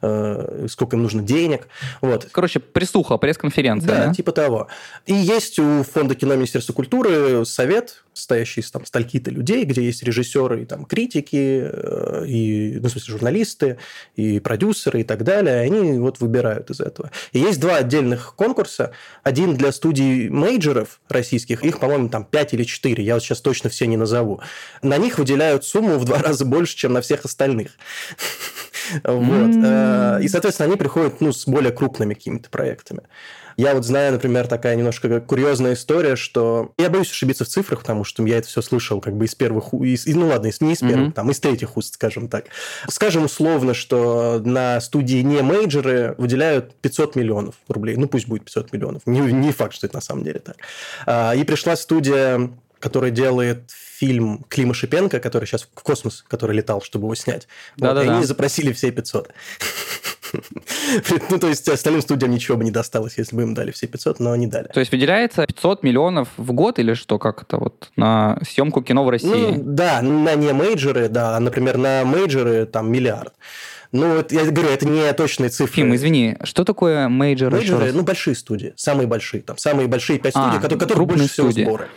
э, сколько им нужно денег. Вот. Короче, присуха, пресс-конференция. Да, да? типа того. И есть у Фонда кино Министерства культуры совет, состоящий из там стальки-то людей, где есть режиссеры и там критики, э, и, ну, в смысле, журналисты, и продюсеры и так далее. И они вот выбирают из этого. И есть два отдельных конкурса. Один для студий мейджеров российских, их, по-моему, там 5 или 4, я вот сейчас точно все не назову. На них выделяют сумму в два раза больше, чем на всех остальных. Вот. Э, И, соответственно, они приходят ну, с более крупными какими-то проектами. Я вот знаю, например, такая немножко курьезная история, что я боюсь ошибиться в цифрах, потому что я это все слышал как бы из первых, из, ну ладно, не из первых, Мгм. там, из третьих уст, скажем так. Скажем условно, что на студии не мейджеры выделяют 500 миллионов рублей. Ну, пусть будет 500 миллионов. Не, не факт, что это на самом деле так. А, и пришла студия, которая делает фильм Клима Шипенко, который сейчас в космос, который летал, чтобы его снять. Вот, и они запросили все 500. Ну, то есть остальным студиям ничего бы не досталось, если бы им дали все 500, но они дали. То есть выделяется 500 миллионов в год или что, как это вот, на съемку кино в России? Ну, да, на не мейджоры, да, а, например, на мейджоры там миллиард. Ну, это, я говорю, это не точные цифры. Ефим, извини, что такое мейджор? Мейджоры, ну, большие студии, самые большие, там, самые большие пять А, студий, которые, которые больше всего студии. сборы.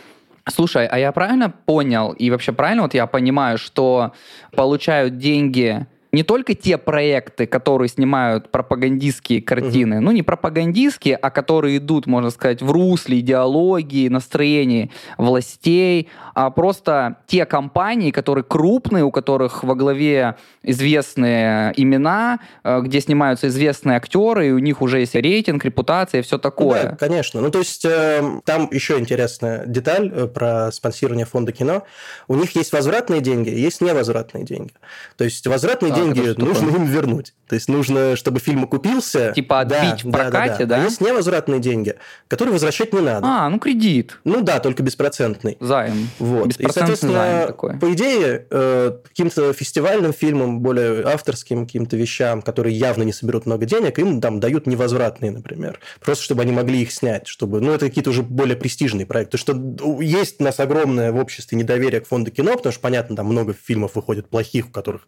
Слушай, а я правильно понял, и вообще правильно вот я понимаю, что получают деньги не только те проекты, которые снимают пропагандистские картины, ну не пропагандистские, а которые идут, можно сказать, в русле идеологии, настроений властей, а просто те компании, которые крупные, у которых во главе известные имена, э, где снимаются известные актеры, и у них уже есть рейтинг, репутация и все такое. Да, конечно. Ну, то есть, э, там еще интересная деталь э, про спонсирование фонда кино. У них есть возвратные деньги, есть невозвратные деньги. То есть, возвратные Так, это деньги нужно им вернуть. То есть, нужно, чтобы фильм окупился. Типа отбить в прокате, да? А есть невозвратные деньги, которые возвращать не надо. А, ну кредит, Ну да, только беспроцентный. займ. Вот. И, соответственно, такой. по идее, э, каким-то фестивальным фильмам, более авторским каким-то вещам, которые явно не соберут много денег, им там дают невозвратные, например. Просто чтобы они могли их снять, чтобы... Ну, это какие-то уже более престижные проекты. Что есть у нас огромное в обществе недоверие к фонду кино, потому что, понятно, там много фильмов выходит плохих, у которых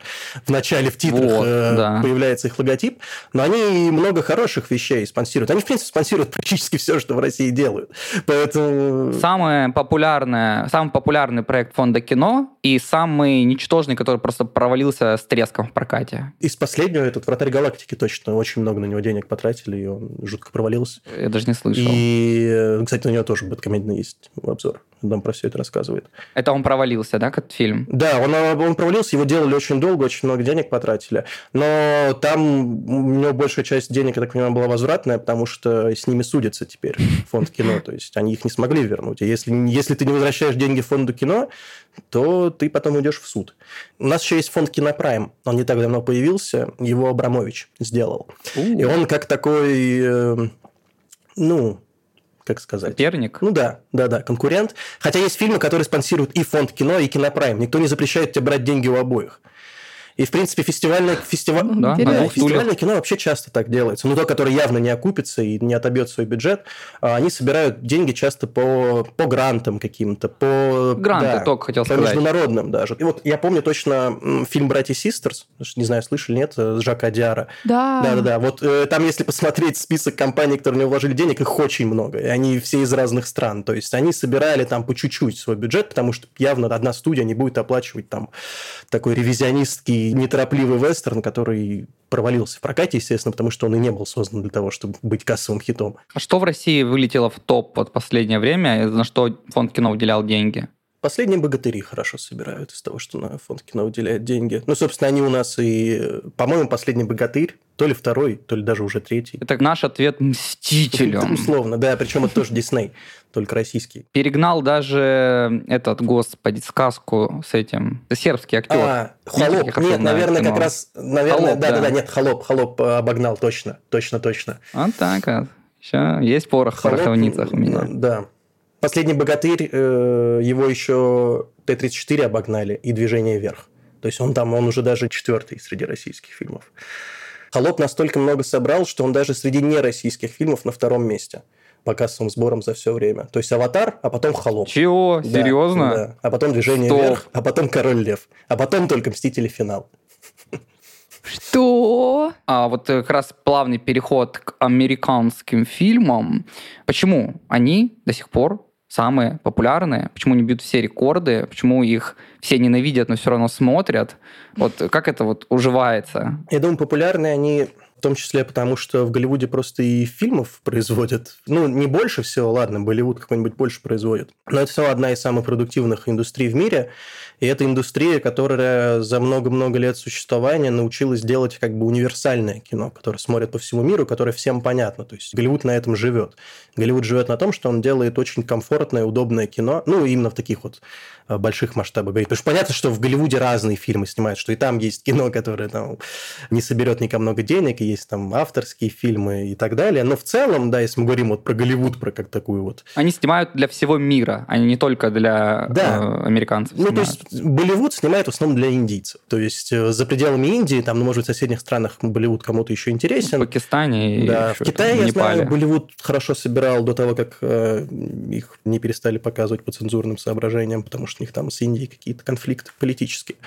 в начале в титрах Вот, э, да. появляется их логотип, но они много хороших вещей спонсируют. Они, в принципе, спонсируют практически все, что в России делают. Поэтому... Самое популярное, самый популярный проект фонда кино и самый ничтожный, который просто провалился с треском в прокате. Из последнего этот «Вратарь галактики» точно очень много на него денег потратили, и он жутко провалился. Я даже не слышал. И, э, кстати, на него тоже Бэткомедийно есть обзор. Там про все это рассказывает. Это он провалился, да, как фильм? Да, он, он провалился, его делали очень долго, очень много денег потратили. Но там у него большая часть денег, я так понимаю, была возвратная, потому что с ними судятся теперь фонд кино. То есть они их не смогли вернуть. И если, если ты не возвращаешь деньги фонду кино, то ты потом уйдешь в суд. У нас еще есть фонд Кинопрайм. Он не так давно появился. Его Абрамович сделал. И он как такой, э, ну, как сказать... Соперник? Ну да, да, да, конкурент. Хотя есть фильмы, которые спонсируют и фонд кино, и кинопрайм. Никто не запрещает тебе брать деньги у обоих. И, в принципе, фестивальное, фестива- Ну да, фестивальное кино вообще часто так делается. Ну, то, которое явно не окупится и не отобьет свой бюджет, а они собирают деньги часто по, по грантам каким-то, по... Гранты, да, только хотел по сказать. международным даже. И вот я помню точно фильм «Братья Систерс», не знаю, слышали, нет, э, с Жака Диара. Да. Да-да-да. Вот э, там, если посмотреть список компаний, которые него вложили денег, их очень много. И они все из разных стран. То есть они собирали там по чуть-чуть свой бюджет, потому что явно одна студия не будет оплачивать там такой ревизионистский, неторопливый вестерн, который провалился в прокате, естественно, потому что он и не был создан для того, чтобы быть кассовым хитом. А что в России вылетело в топ вот последнее время, на что фонд кино выделял деньги? Последние богатыри хорошо собирают из того, что на фонд кино выделяет деньги. Ну, собственно, они у нас и, по-моему, последний богатырь, то ли второй, то ли даже уже третий. Это наш ответ Мстителям. Условно, да, причем это тоже Дисней, только российский. Перегнал даже этот, господи, сказку с этим. Сербский актер. А, холоп. Нет, наверное, как раз, наверное, «Холоп», да, да, да. да, нет, холоп, холоп обогнал, точно, точно, точно. Вот так вот. Еще есть порох в пороховницах у меня. Да. Последний богатырь, э, его еще Т-34 обогнали и движение вверх. То есть он там, он уже даже четвертый среди российских фильмов. Холоп настолько много собрал, что он даже среди нероссийских фильмов на втором месте по кассовым сборам за все время. То есть аватар, а потом холоп. Чего? Да, Серьезно? да. А потом движение Стоп. вверх, а потом король лев, а потом только мстители финал. Что? А вот э, как раз плавный переход к американским фильмам. Почему они до сих пор самые популярные? Почему они бьют все рекорды? Почему их все ненавидят, но все равно смотрят? Вот как это вот уживается? Я думаю, популярны они в том числе потому, что в Голливуде просто и фильмов производят. Ну, не больше всего, ладно, Болливуд какой-нибудь больше производит. Но это все одна из самых продуктивных индустрий в мире. И это индустрия, которая за много-много лет существования научилась делать как бы универсальное кино, которое смотрят по всему миру, которое всем понятно. То есть Голливуд на этом живет. Голливуд живет на том, что он делает очень комфортное, удобное кино. Ну, именно в таких вот э, больших масштабах. Потому что понятно, что в Голливуде разные фильмы снимают, что и там есть кино, которое там, не соберет никому много денег, и есть там авторские фильмы и так далее. Но в целом, да, если мы говорим вот про Голливуд, про как такую вот... Они снимают для всего мира, они не только для Да. э, американцев Ну, то снимают. есть Болливуд снимает в основном для индийцев. То есть э, за пределами Индии, там, ну, может быть, в соседних странах Болливуд кому-то еще В интересен. Пакистане и Да, ещё в Китае, в я Непале. знаю, Болливуд хорошо собирал до того, как э, их не перестали показывать по цензурным соображениям, потому что у них там с Индией какие-то конфликты политические.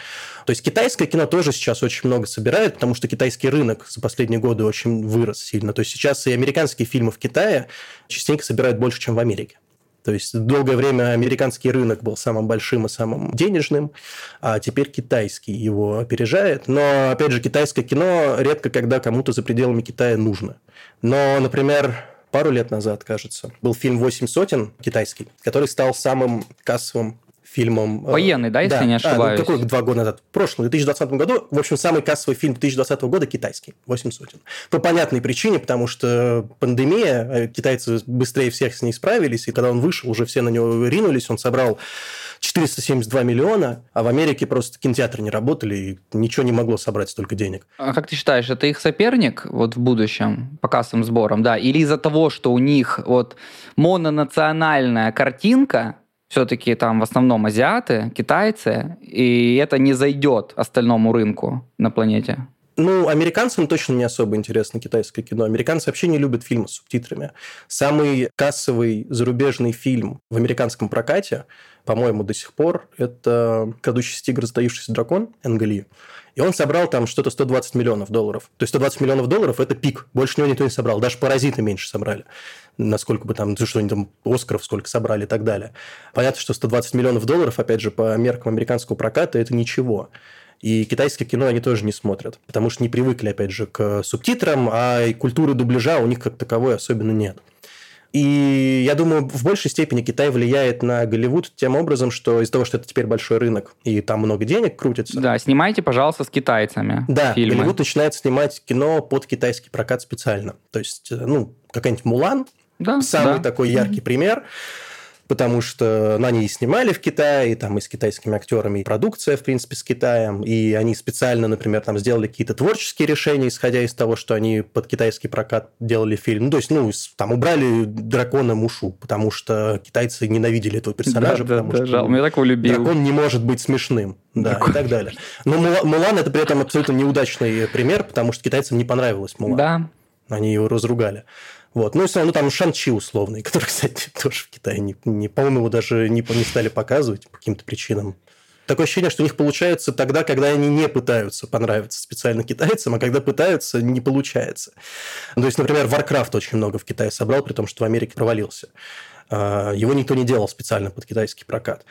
То есть китайское кино тоже сейчас очень много собирает, потому что китайский рынок за последние годы очень вырос сильно. То есть сейчас и американские фильмы в Китае частенько собирают больше, чем в Америке. То есть долгое время американский рынок был самым большим и самым денежным, а теперь китайский его опережает. Но, опять же, китайское кино редко когда кому-то за пределами Китая нужно. Но, например, пару лет назад, кажется, был фильм «Восемь сотен» китайский, который стал самым кассовым фильмом. э, Военный, да, если не А, ну, ошибаюсь? какой два года назад? В прошлом, в 2020 году. В общем, самый кассовый фильм 2020 года китайский. «Восемь сотен». По понятной причине, потому что пандемия, э, китайцы быстрее всех с ней справились, и когда он вышел, уже все на него ринулись, он собрал 472 миллиона, а в Америке просто кинотеатры не работали, и ничего не могло собрать столько денег. А как ты считаешь, это их соперник вот в будущем по кассовым сборам, да? Или из-за того, что у них вот мононациональная картинка, все-таки там в основном азиаты, китайцы, и это не зайдет остальному рынку на планете? Ну, американцам точно не особо интересно китайское кино. Американцы вообще не любят фильмы с субтитрами. Самый кассовый зарубежный фильм в американском прокате, по-моему, до сих пор, это «Крадущийся тигр, сдаившийся дракон» Энгли. И он собрал там что-то 120 миллионов долларов. То есть 120 миллионов долларов – это пик. Больше него никто не собрал. Даже «Паразиты» меньше собрали. Насколько бы там, что они там, Оскаров сколько собрали и так далее. Понятно, что 120 миллионов долларов, опять же, по меркам американского проката, это ничего. И китайское кино они тоже не смотрят, потому что не привыкли, опять же, к субтитрам, а и культуры дубляжа у них как таковой особенно нет. И я думаю, в большей степени Китай влияет на Голливуд тем образом, что из-за того, что это теперь большой рынок, и там много денег крутится, Да, снимайте, пожалуйста, с китайцами да, фильмы. Голливуд начинает снимать кино под китайский прокат специально. То есть, э, ну, какая-нибудь «Мулан», Да, самый да. такой яркий пример, потому что ну, они и снимали в Китае, там и с китайскими актерами, и продукция, в принципе, с Китаем, и они специально, например, там сделали какие-то творческие решения, исходя из того, что они под китайский прокат делали фильм. Ну, то есть, ну, там убрали дракона Мушу, потому что китайцы ненавидели этого персонажа, да, да, потому да, что жал- я так его любил. дракон не может быть смешным, да, и так далее. Но Мула- Мулан это при этом абсолютно неудачный пример, потому что китайцам не понравилось Мулан. Да, Они его разругали. Вот. Ну, и всё равно там Шанчи условный, который, кстати, тоже в Китае не, не по-моему, его даже не, не стали показывать по каким-то причинам. Такое ощущение, что у них получается тогда, когда они не пытаются понравиться специально китайцам, а когда пытаются, не получается. Ну, То есть, например, Warcraft очень много в Китае собрал, при том, что в Америке провалился. А, Его никто не делал специально под китайский прокат.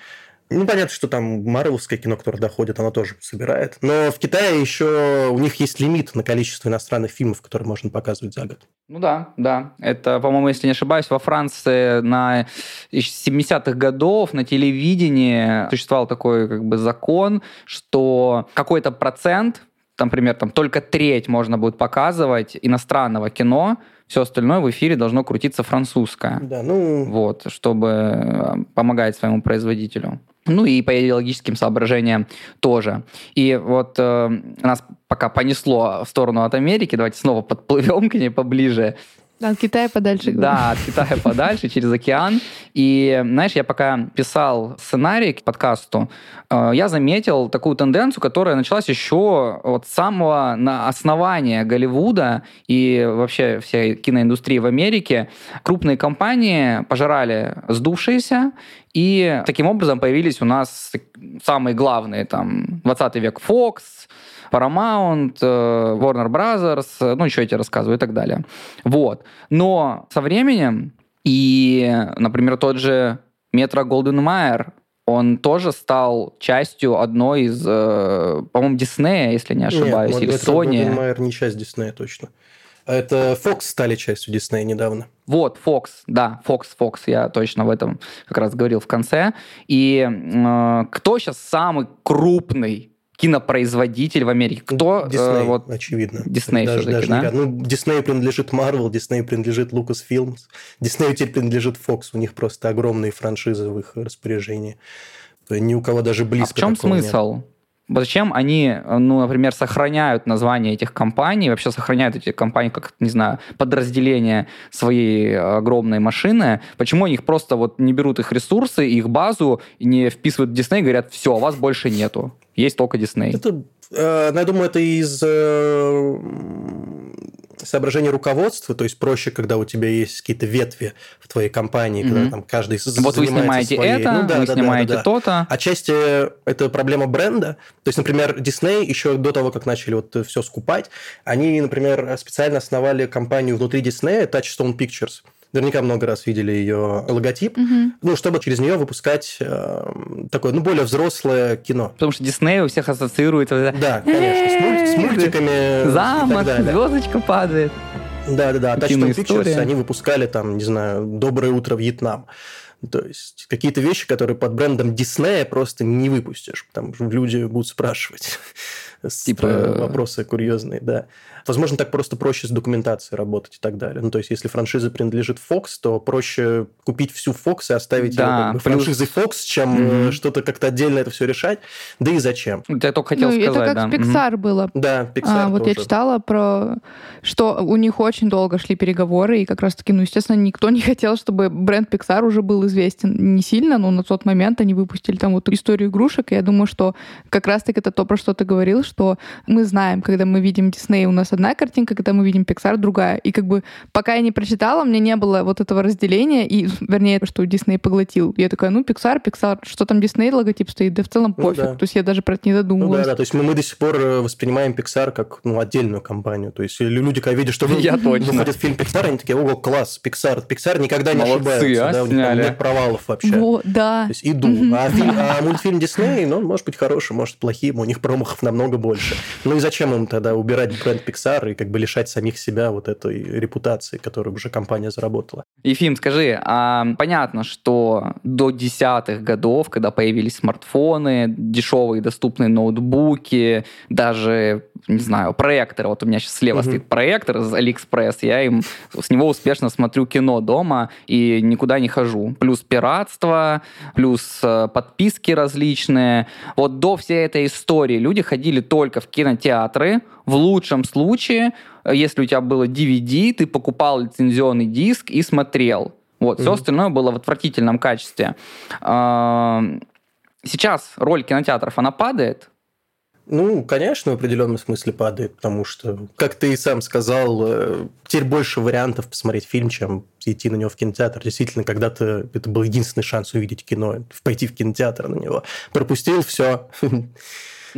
Ну, понятно, что там марвеловское кино, которое доходит, оно тоже собирает. Но в Китае еще у них есть лимит на количество иностранных фильмов, которые можно показывать за год. Ну да, да. Это, по-моему, если не ошибаюсь, во Франции на из 70-х годов на телевидении существовал такой как бы закон, что какой-то процент, там, например, там только треть можно будет показывать иностранного кино, все остальное в эфире должно крутиться французское. Да, ну, Вот, чтобы э, помогать своему производителю. Ну и по идеологическим соображениям тоже. И вот э, нас пока понесло в сторону от Америки, давайте снова подплывем к ней поближе. От Китая подальше. Да, от Китая подальше, через океан. И, знаешь, я пока писал сценарий к подкасту, э, я заметил такую тенденцию, которая началась еще от самого на основания Голливуда и вообще всей киноиндустрии в Америке. Крупные компании пожирали сдувшиеся, и таким образом появились у нас самые главные, там, 20 век Fox, Paramount, э, Warner Brothers, э, ну, еще я тебе рассказываю и так далее. Вот. Но со временем и, например, тот же Метро Голден Майер, он тоже стал частью одной из, э, по-моему, Диснея, если не ошибаюсь, Нет, или Метро Sony. Майер не часть Диснея точно. Это Fox стали частью Диснея недавно. Вот, Fox, да, Fox, Fox, я точно в этом как раз говорил в конце. И э, кто сейчас самый крупный кинопроизводитель в Америке? Кто? э, Дисней, вот, очевидно. Дисней даже, всё-таки, даже да? Ну, Диснею принадлежит Marvel, Диснею принадлежит Lucasfilms, Диснею теперь принадлежит Fox. У них просто огромные франшизы в их распоряжении. Ни у кого даже а близко в чем такого нет. Зачем они, ну, например, сохраняют название этих компаний, вообще сохраняют эти компании как, не знаю, подразделения своей огромной машины? Почему они их просто вот не берут их ресурсы, их базу, не вписывают в Disney говорят, все, вас больше нету, есть только Disney? Это, э, ну, я думаю, это из э, соображений руководства, то есть проще, когда у тебя есть какие-то ветви в твоей компании, mm-hmm. когда там каждый Вот вы снимаете своей... это, ну, да, вы да, снимаете да, да, то-то. Отчасти это проблема бренда. То есть, например, Disney еще до того, как начали вот все скупать, они, например, специально основали компанию внутри Disney, Touchstone Pictures – Наверняка много раз видели ее логотип. Угу. Ну, чтобы через нее выпускать э, такое, ну, более взрослое кино. Потому что Дисней у всех ассоциируется... Да, конечно, с, мульт, с мультиками. Замок, звездочка падает. Да-да-да. А Touchstone Pictures, они выпускали там, не знаю, «Доброе утро, Вьетнам». То есть какие-то вещи, которые под брендом Диснея просто не выпустишь. Там люди будут спрашивать типа вопросы курьезные, да. Возможно, так просто проще с документацией работать и так далее. Ну, то есть, если франшиза принадлежит Fox, то проще купить всю Fox и оставить да, ее как бы, плюс... франшизой Fox, чем mm-hmm. что-то как-то отдельно это все решать. Да и зачем? Я только хотел ну, сказать, Это как да. с Pixar mm-hmm. было. Да, Pixar а, Вот я читала про... Что у них очень долго шли переговоры, и как раз-таки, ну, естественно, никто не хотел, чтобы бренд Pixar уже был известен не сильно, но на тот момент они выпустили там вот историю игрушек, и я думаю, что как раз-таки это то, про что ты говорил, что мы знаем, когда мы видим Дисней, у нас одна картинка, когда мы видим Pixar, другая. И как бы пока я не прочитала, мне не было вот этого разделения, и, вернее, что Дисней поглотил. Я такая, ну, Pixar, Pixar, что там Дисней логотип стоит, да в целом ну пофиг. Ну, да. То есть я даже про это не задумывалась. Ну, да, да, то есть мы, мы до сих пор э, воспринимаем Pixar как ну, отдельную компанию. То есть люди, когда видят, что я точно. выходит фильм Pixar, они такие, ого, класс, Pixar. Pixar никогда не Молодцы, ошибаются. А, да, у них там нет провалов вообще. Во, да. То есть иду. А, фильм, а мультфильм Дисней, ну, он может быть хороший, может плохим, у них промахов намного больше. Ну и зачем им тогда убирать бренд Pixar и как бы лишать самих себя вот этой репутации, которую уже компания заработала? Ефим, скажи, а понятно, что до десятых годов, когда появились смартфоны, дешевые доступные ноутбуки, даже, не знаю, проекторы, вот у меня сейчас слева угу. стоит проектор из Алиэкспресс, я им с него успешно смотрю кино дома и никуда не хожу. Плюс пиратство, плюс э, подписки различные. Вот до всей этой истории люди ходили только в кинотеатры. В лучшем случае, э, если у тебя было DVD, ты покупал лицензионный диск и смотрел. Вот, mm-hmm. все остальное было в отвратительном качестве. Сейчас роль кинотеатров, она падает, ну, конечно, в определенном смысле падает, потому что, как ты и сам сказал, э, теперь больше вариантов посмотреть фильм, чем идти на него в кинотеатр. Действительно, когда-то это был единственный шанс увидеть кино, пойти в кинотеатр на него. Пропустил, все.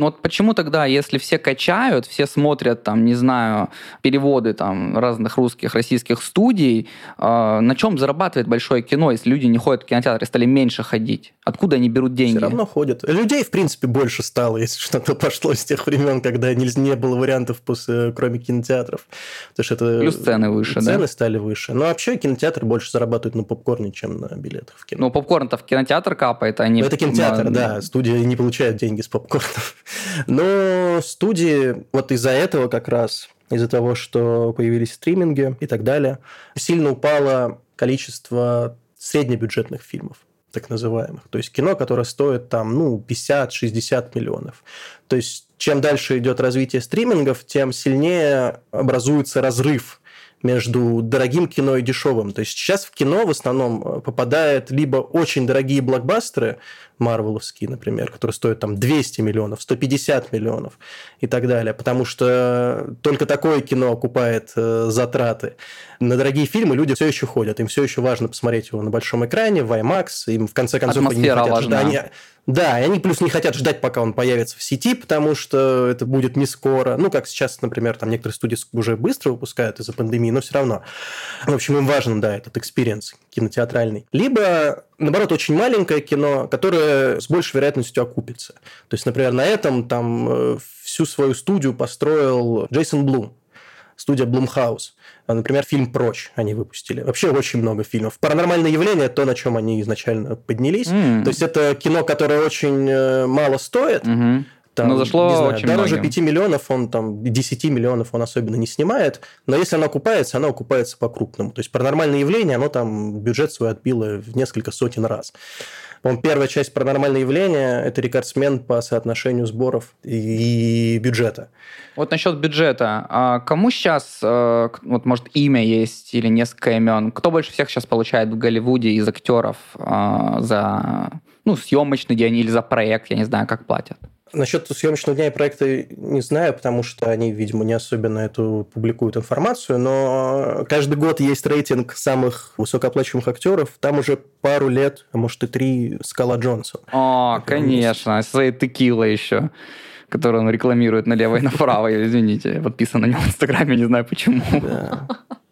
Ну вот почему тогда, если все качают, все смотрят там, не знаю, переводы там разных русских, российских студий, э, на чем зарабатывает большое кино, если люди не ходят в кинотеатры, стали меньше ходить? Откуда они берут деньги? Все равно ходят. Людей, в принципе, больше стало, если что-то пошло с тех времен, когда не, не было вариантов после, кроме кинотеатров. Потому что это... Плюс цены выше, цены да? Цены стали выше. Но вообще кинотеатр больше зарабатывает на попкорне, чем на билетах в кино. Ну, попкорн-то в кинотеатр капает, а не... Ну, это кинотеатр, а... да. Студия не получает деньги с попкорнов. Но студии вот из-за этого как раз, из-за того, что появились стриминги и так далее, сильно упало количество среднебюджетных фильмов так называемых. То есть кино, которое стоит там, ну, 50-60 миллионов. То есть чем дальше идет развитие стримингов, тем сильнее образуется разрыв между дорогим кино и дешевым. То есть сейчас в кино в основном попадают либо очень дорогие блокбастеры, марвеловские, например, которые стоят там 200 миллионов, 150 миллионов и так далее, потому что только такое кино окупает э, затраты. На дорогие фильмы люди все еще ходят, им все еще важно посмотреть его на большом экране, в IMAX, им в конце концов Атмосфера они не хотят важна. ждать. Да, и они плюс не хотят ждать, пока он появится в сети, потому что это будет не скоро. Ну, как сейчас, например, там некоторые студии уже быстро выпускают из-за пандемии, но все равно. В общем, им важен, да, этот экспириенс кинотеатральный. Либо наоборот, очень маленькое кино, которое с большей вероятностью окупится. То есть, например, на этом там э, всю свою студию построил Джейсон Блум, студия Blumhouse. А, например, фильм «Прочь» они выпустили. Вообще очень много фильмов. «Паранормальное явление» – то, на чем они изначально поднялись. Mm. То есть, это кино, которое очень э, мало стоит, mm-hmm там, Но зашло знаю, очень дороже многим. 5 миллионов, он там 10 миллионов он особенно не снимает, но если оно окупается, оно окупается по-крупному. То есть паранормальное явление, оно там бюджет свой отбило в несколько сотен раз. По-моему, первая часть паранормальное явление – это рекордсмен по соотношению сборов и бюджета. Вот насчет бюджета. А Кому сейчас, вот может имя есть или несколько имен, кто больше всех сейчас получает в Голливуде из актеров а, за ну, съемочный день или за проект, я не знаю, как платят? Насчет съемочного дня и проекта не знаю, потому что они, видимо, не особенно эту публикуют информацию, но каждый год есть рейтинг самых высокооплачиваемых актеров. Там уже пару лет, а может и три, Скала Джонсон. О, первом конечно, своей текила еще которую он рекламирует налево и направо. Извините, я подписан на него в Инстаграме, не знаю почему. Да.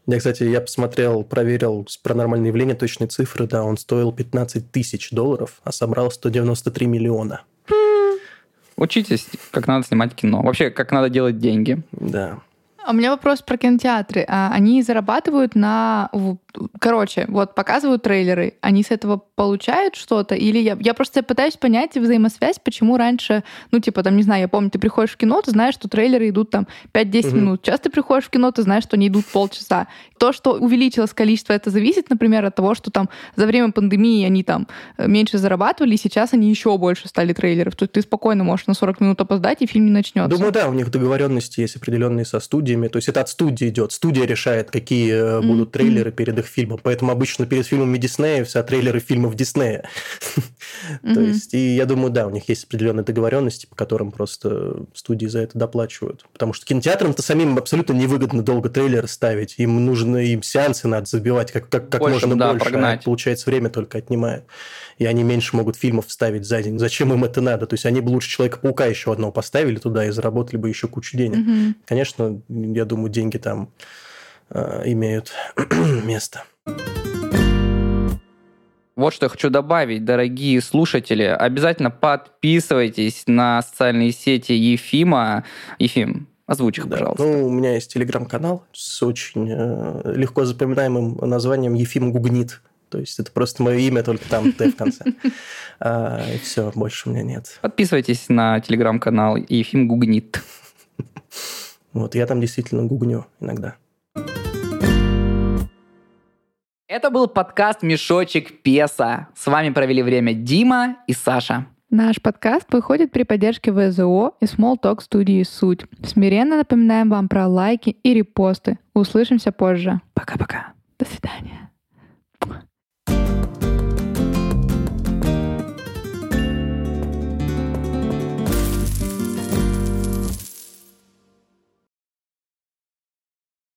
Я, кстати, я посмотрел, проверил про нормальное явление, точные цифры, да, он стоил 15 тысяч долларов, а собрал 193 миллиона. Учитесь, как надо снимать кино. Вообще, как надо делать деньги. Да. А у меня вопрос про кинотеатры. А Они зарабатывают на... Короче, вот показывают трейлеры. Они с этого получают что-то? Или я, я просто пытаюсь понять взаимосвязь, почему раньше, ну, типа, там, не знаю, я помню, ты приходишь в кино, ты знаешь, что трейлеры идут там 5-10 Мгм. минут. Сейчас ты приходишь в кино, ты знаешь, что они идут полчаса. То, что увеличилось количество, это зависит, например, от того, что там за время пандемии они там э, меньше зарабатывали, и сейчас они еще больше стали трейлеров. То есть ты спокойно можешь на 40 минут опоздать, и фильм не начнется. Думаю, да, у них договоренности есть определенные со студиями. То есть это от студии идет. Студия решает, какие э, будут трейлеры перед их фильмом. Поэтому обычно перед фильмами Диснея все трейлеры фильмов Диснея. То есть, и я думаю, да, у них есть определенные договоренности, по которым просто студии за это доплачивают. Потому что кинотеатрам-то самим абсолютно невыгодно долго трейлеры ставить. Им нужно, им сеансы надо забивать как, как, как Больше, можно да, больше. а прогнать. получается, время только отнимает. И они меньше могут фильмов вставить за день. Зачем им это надо? То есть, они бы лучше Человека-паука еще одного поставили туда и заработали бы еще кучу денег. Конечно, я думаю, деньги там имеют место. Вот что я хочу добавить, дорогие слушатели. Обязательно подписывайтесь на социальные сети Ефима. Ефим, озвучь их, Да. пожалуйста. Ну, у меня есть телеграм-канал с очень э, легко запоминаемым названием Ефим Гугнит. То есть это просто мое имя, только там Т в конце. А, И все, больше у меня нет. Подписывайтесь на телеграм-канал Ефим Гугнит. Вот, я там действительно гугню иногда. Это был подкаст «Мешочек Песа». С вами провели время Дима и Саша. Наш подкаст выходит при поддержке ВЗО и Small Talk студии «Суть». Смиренно напоминаем вам про лайки и репосты. Услышимся позже. Пока-пока. До свидания.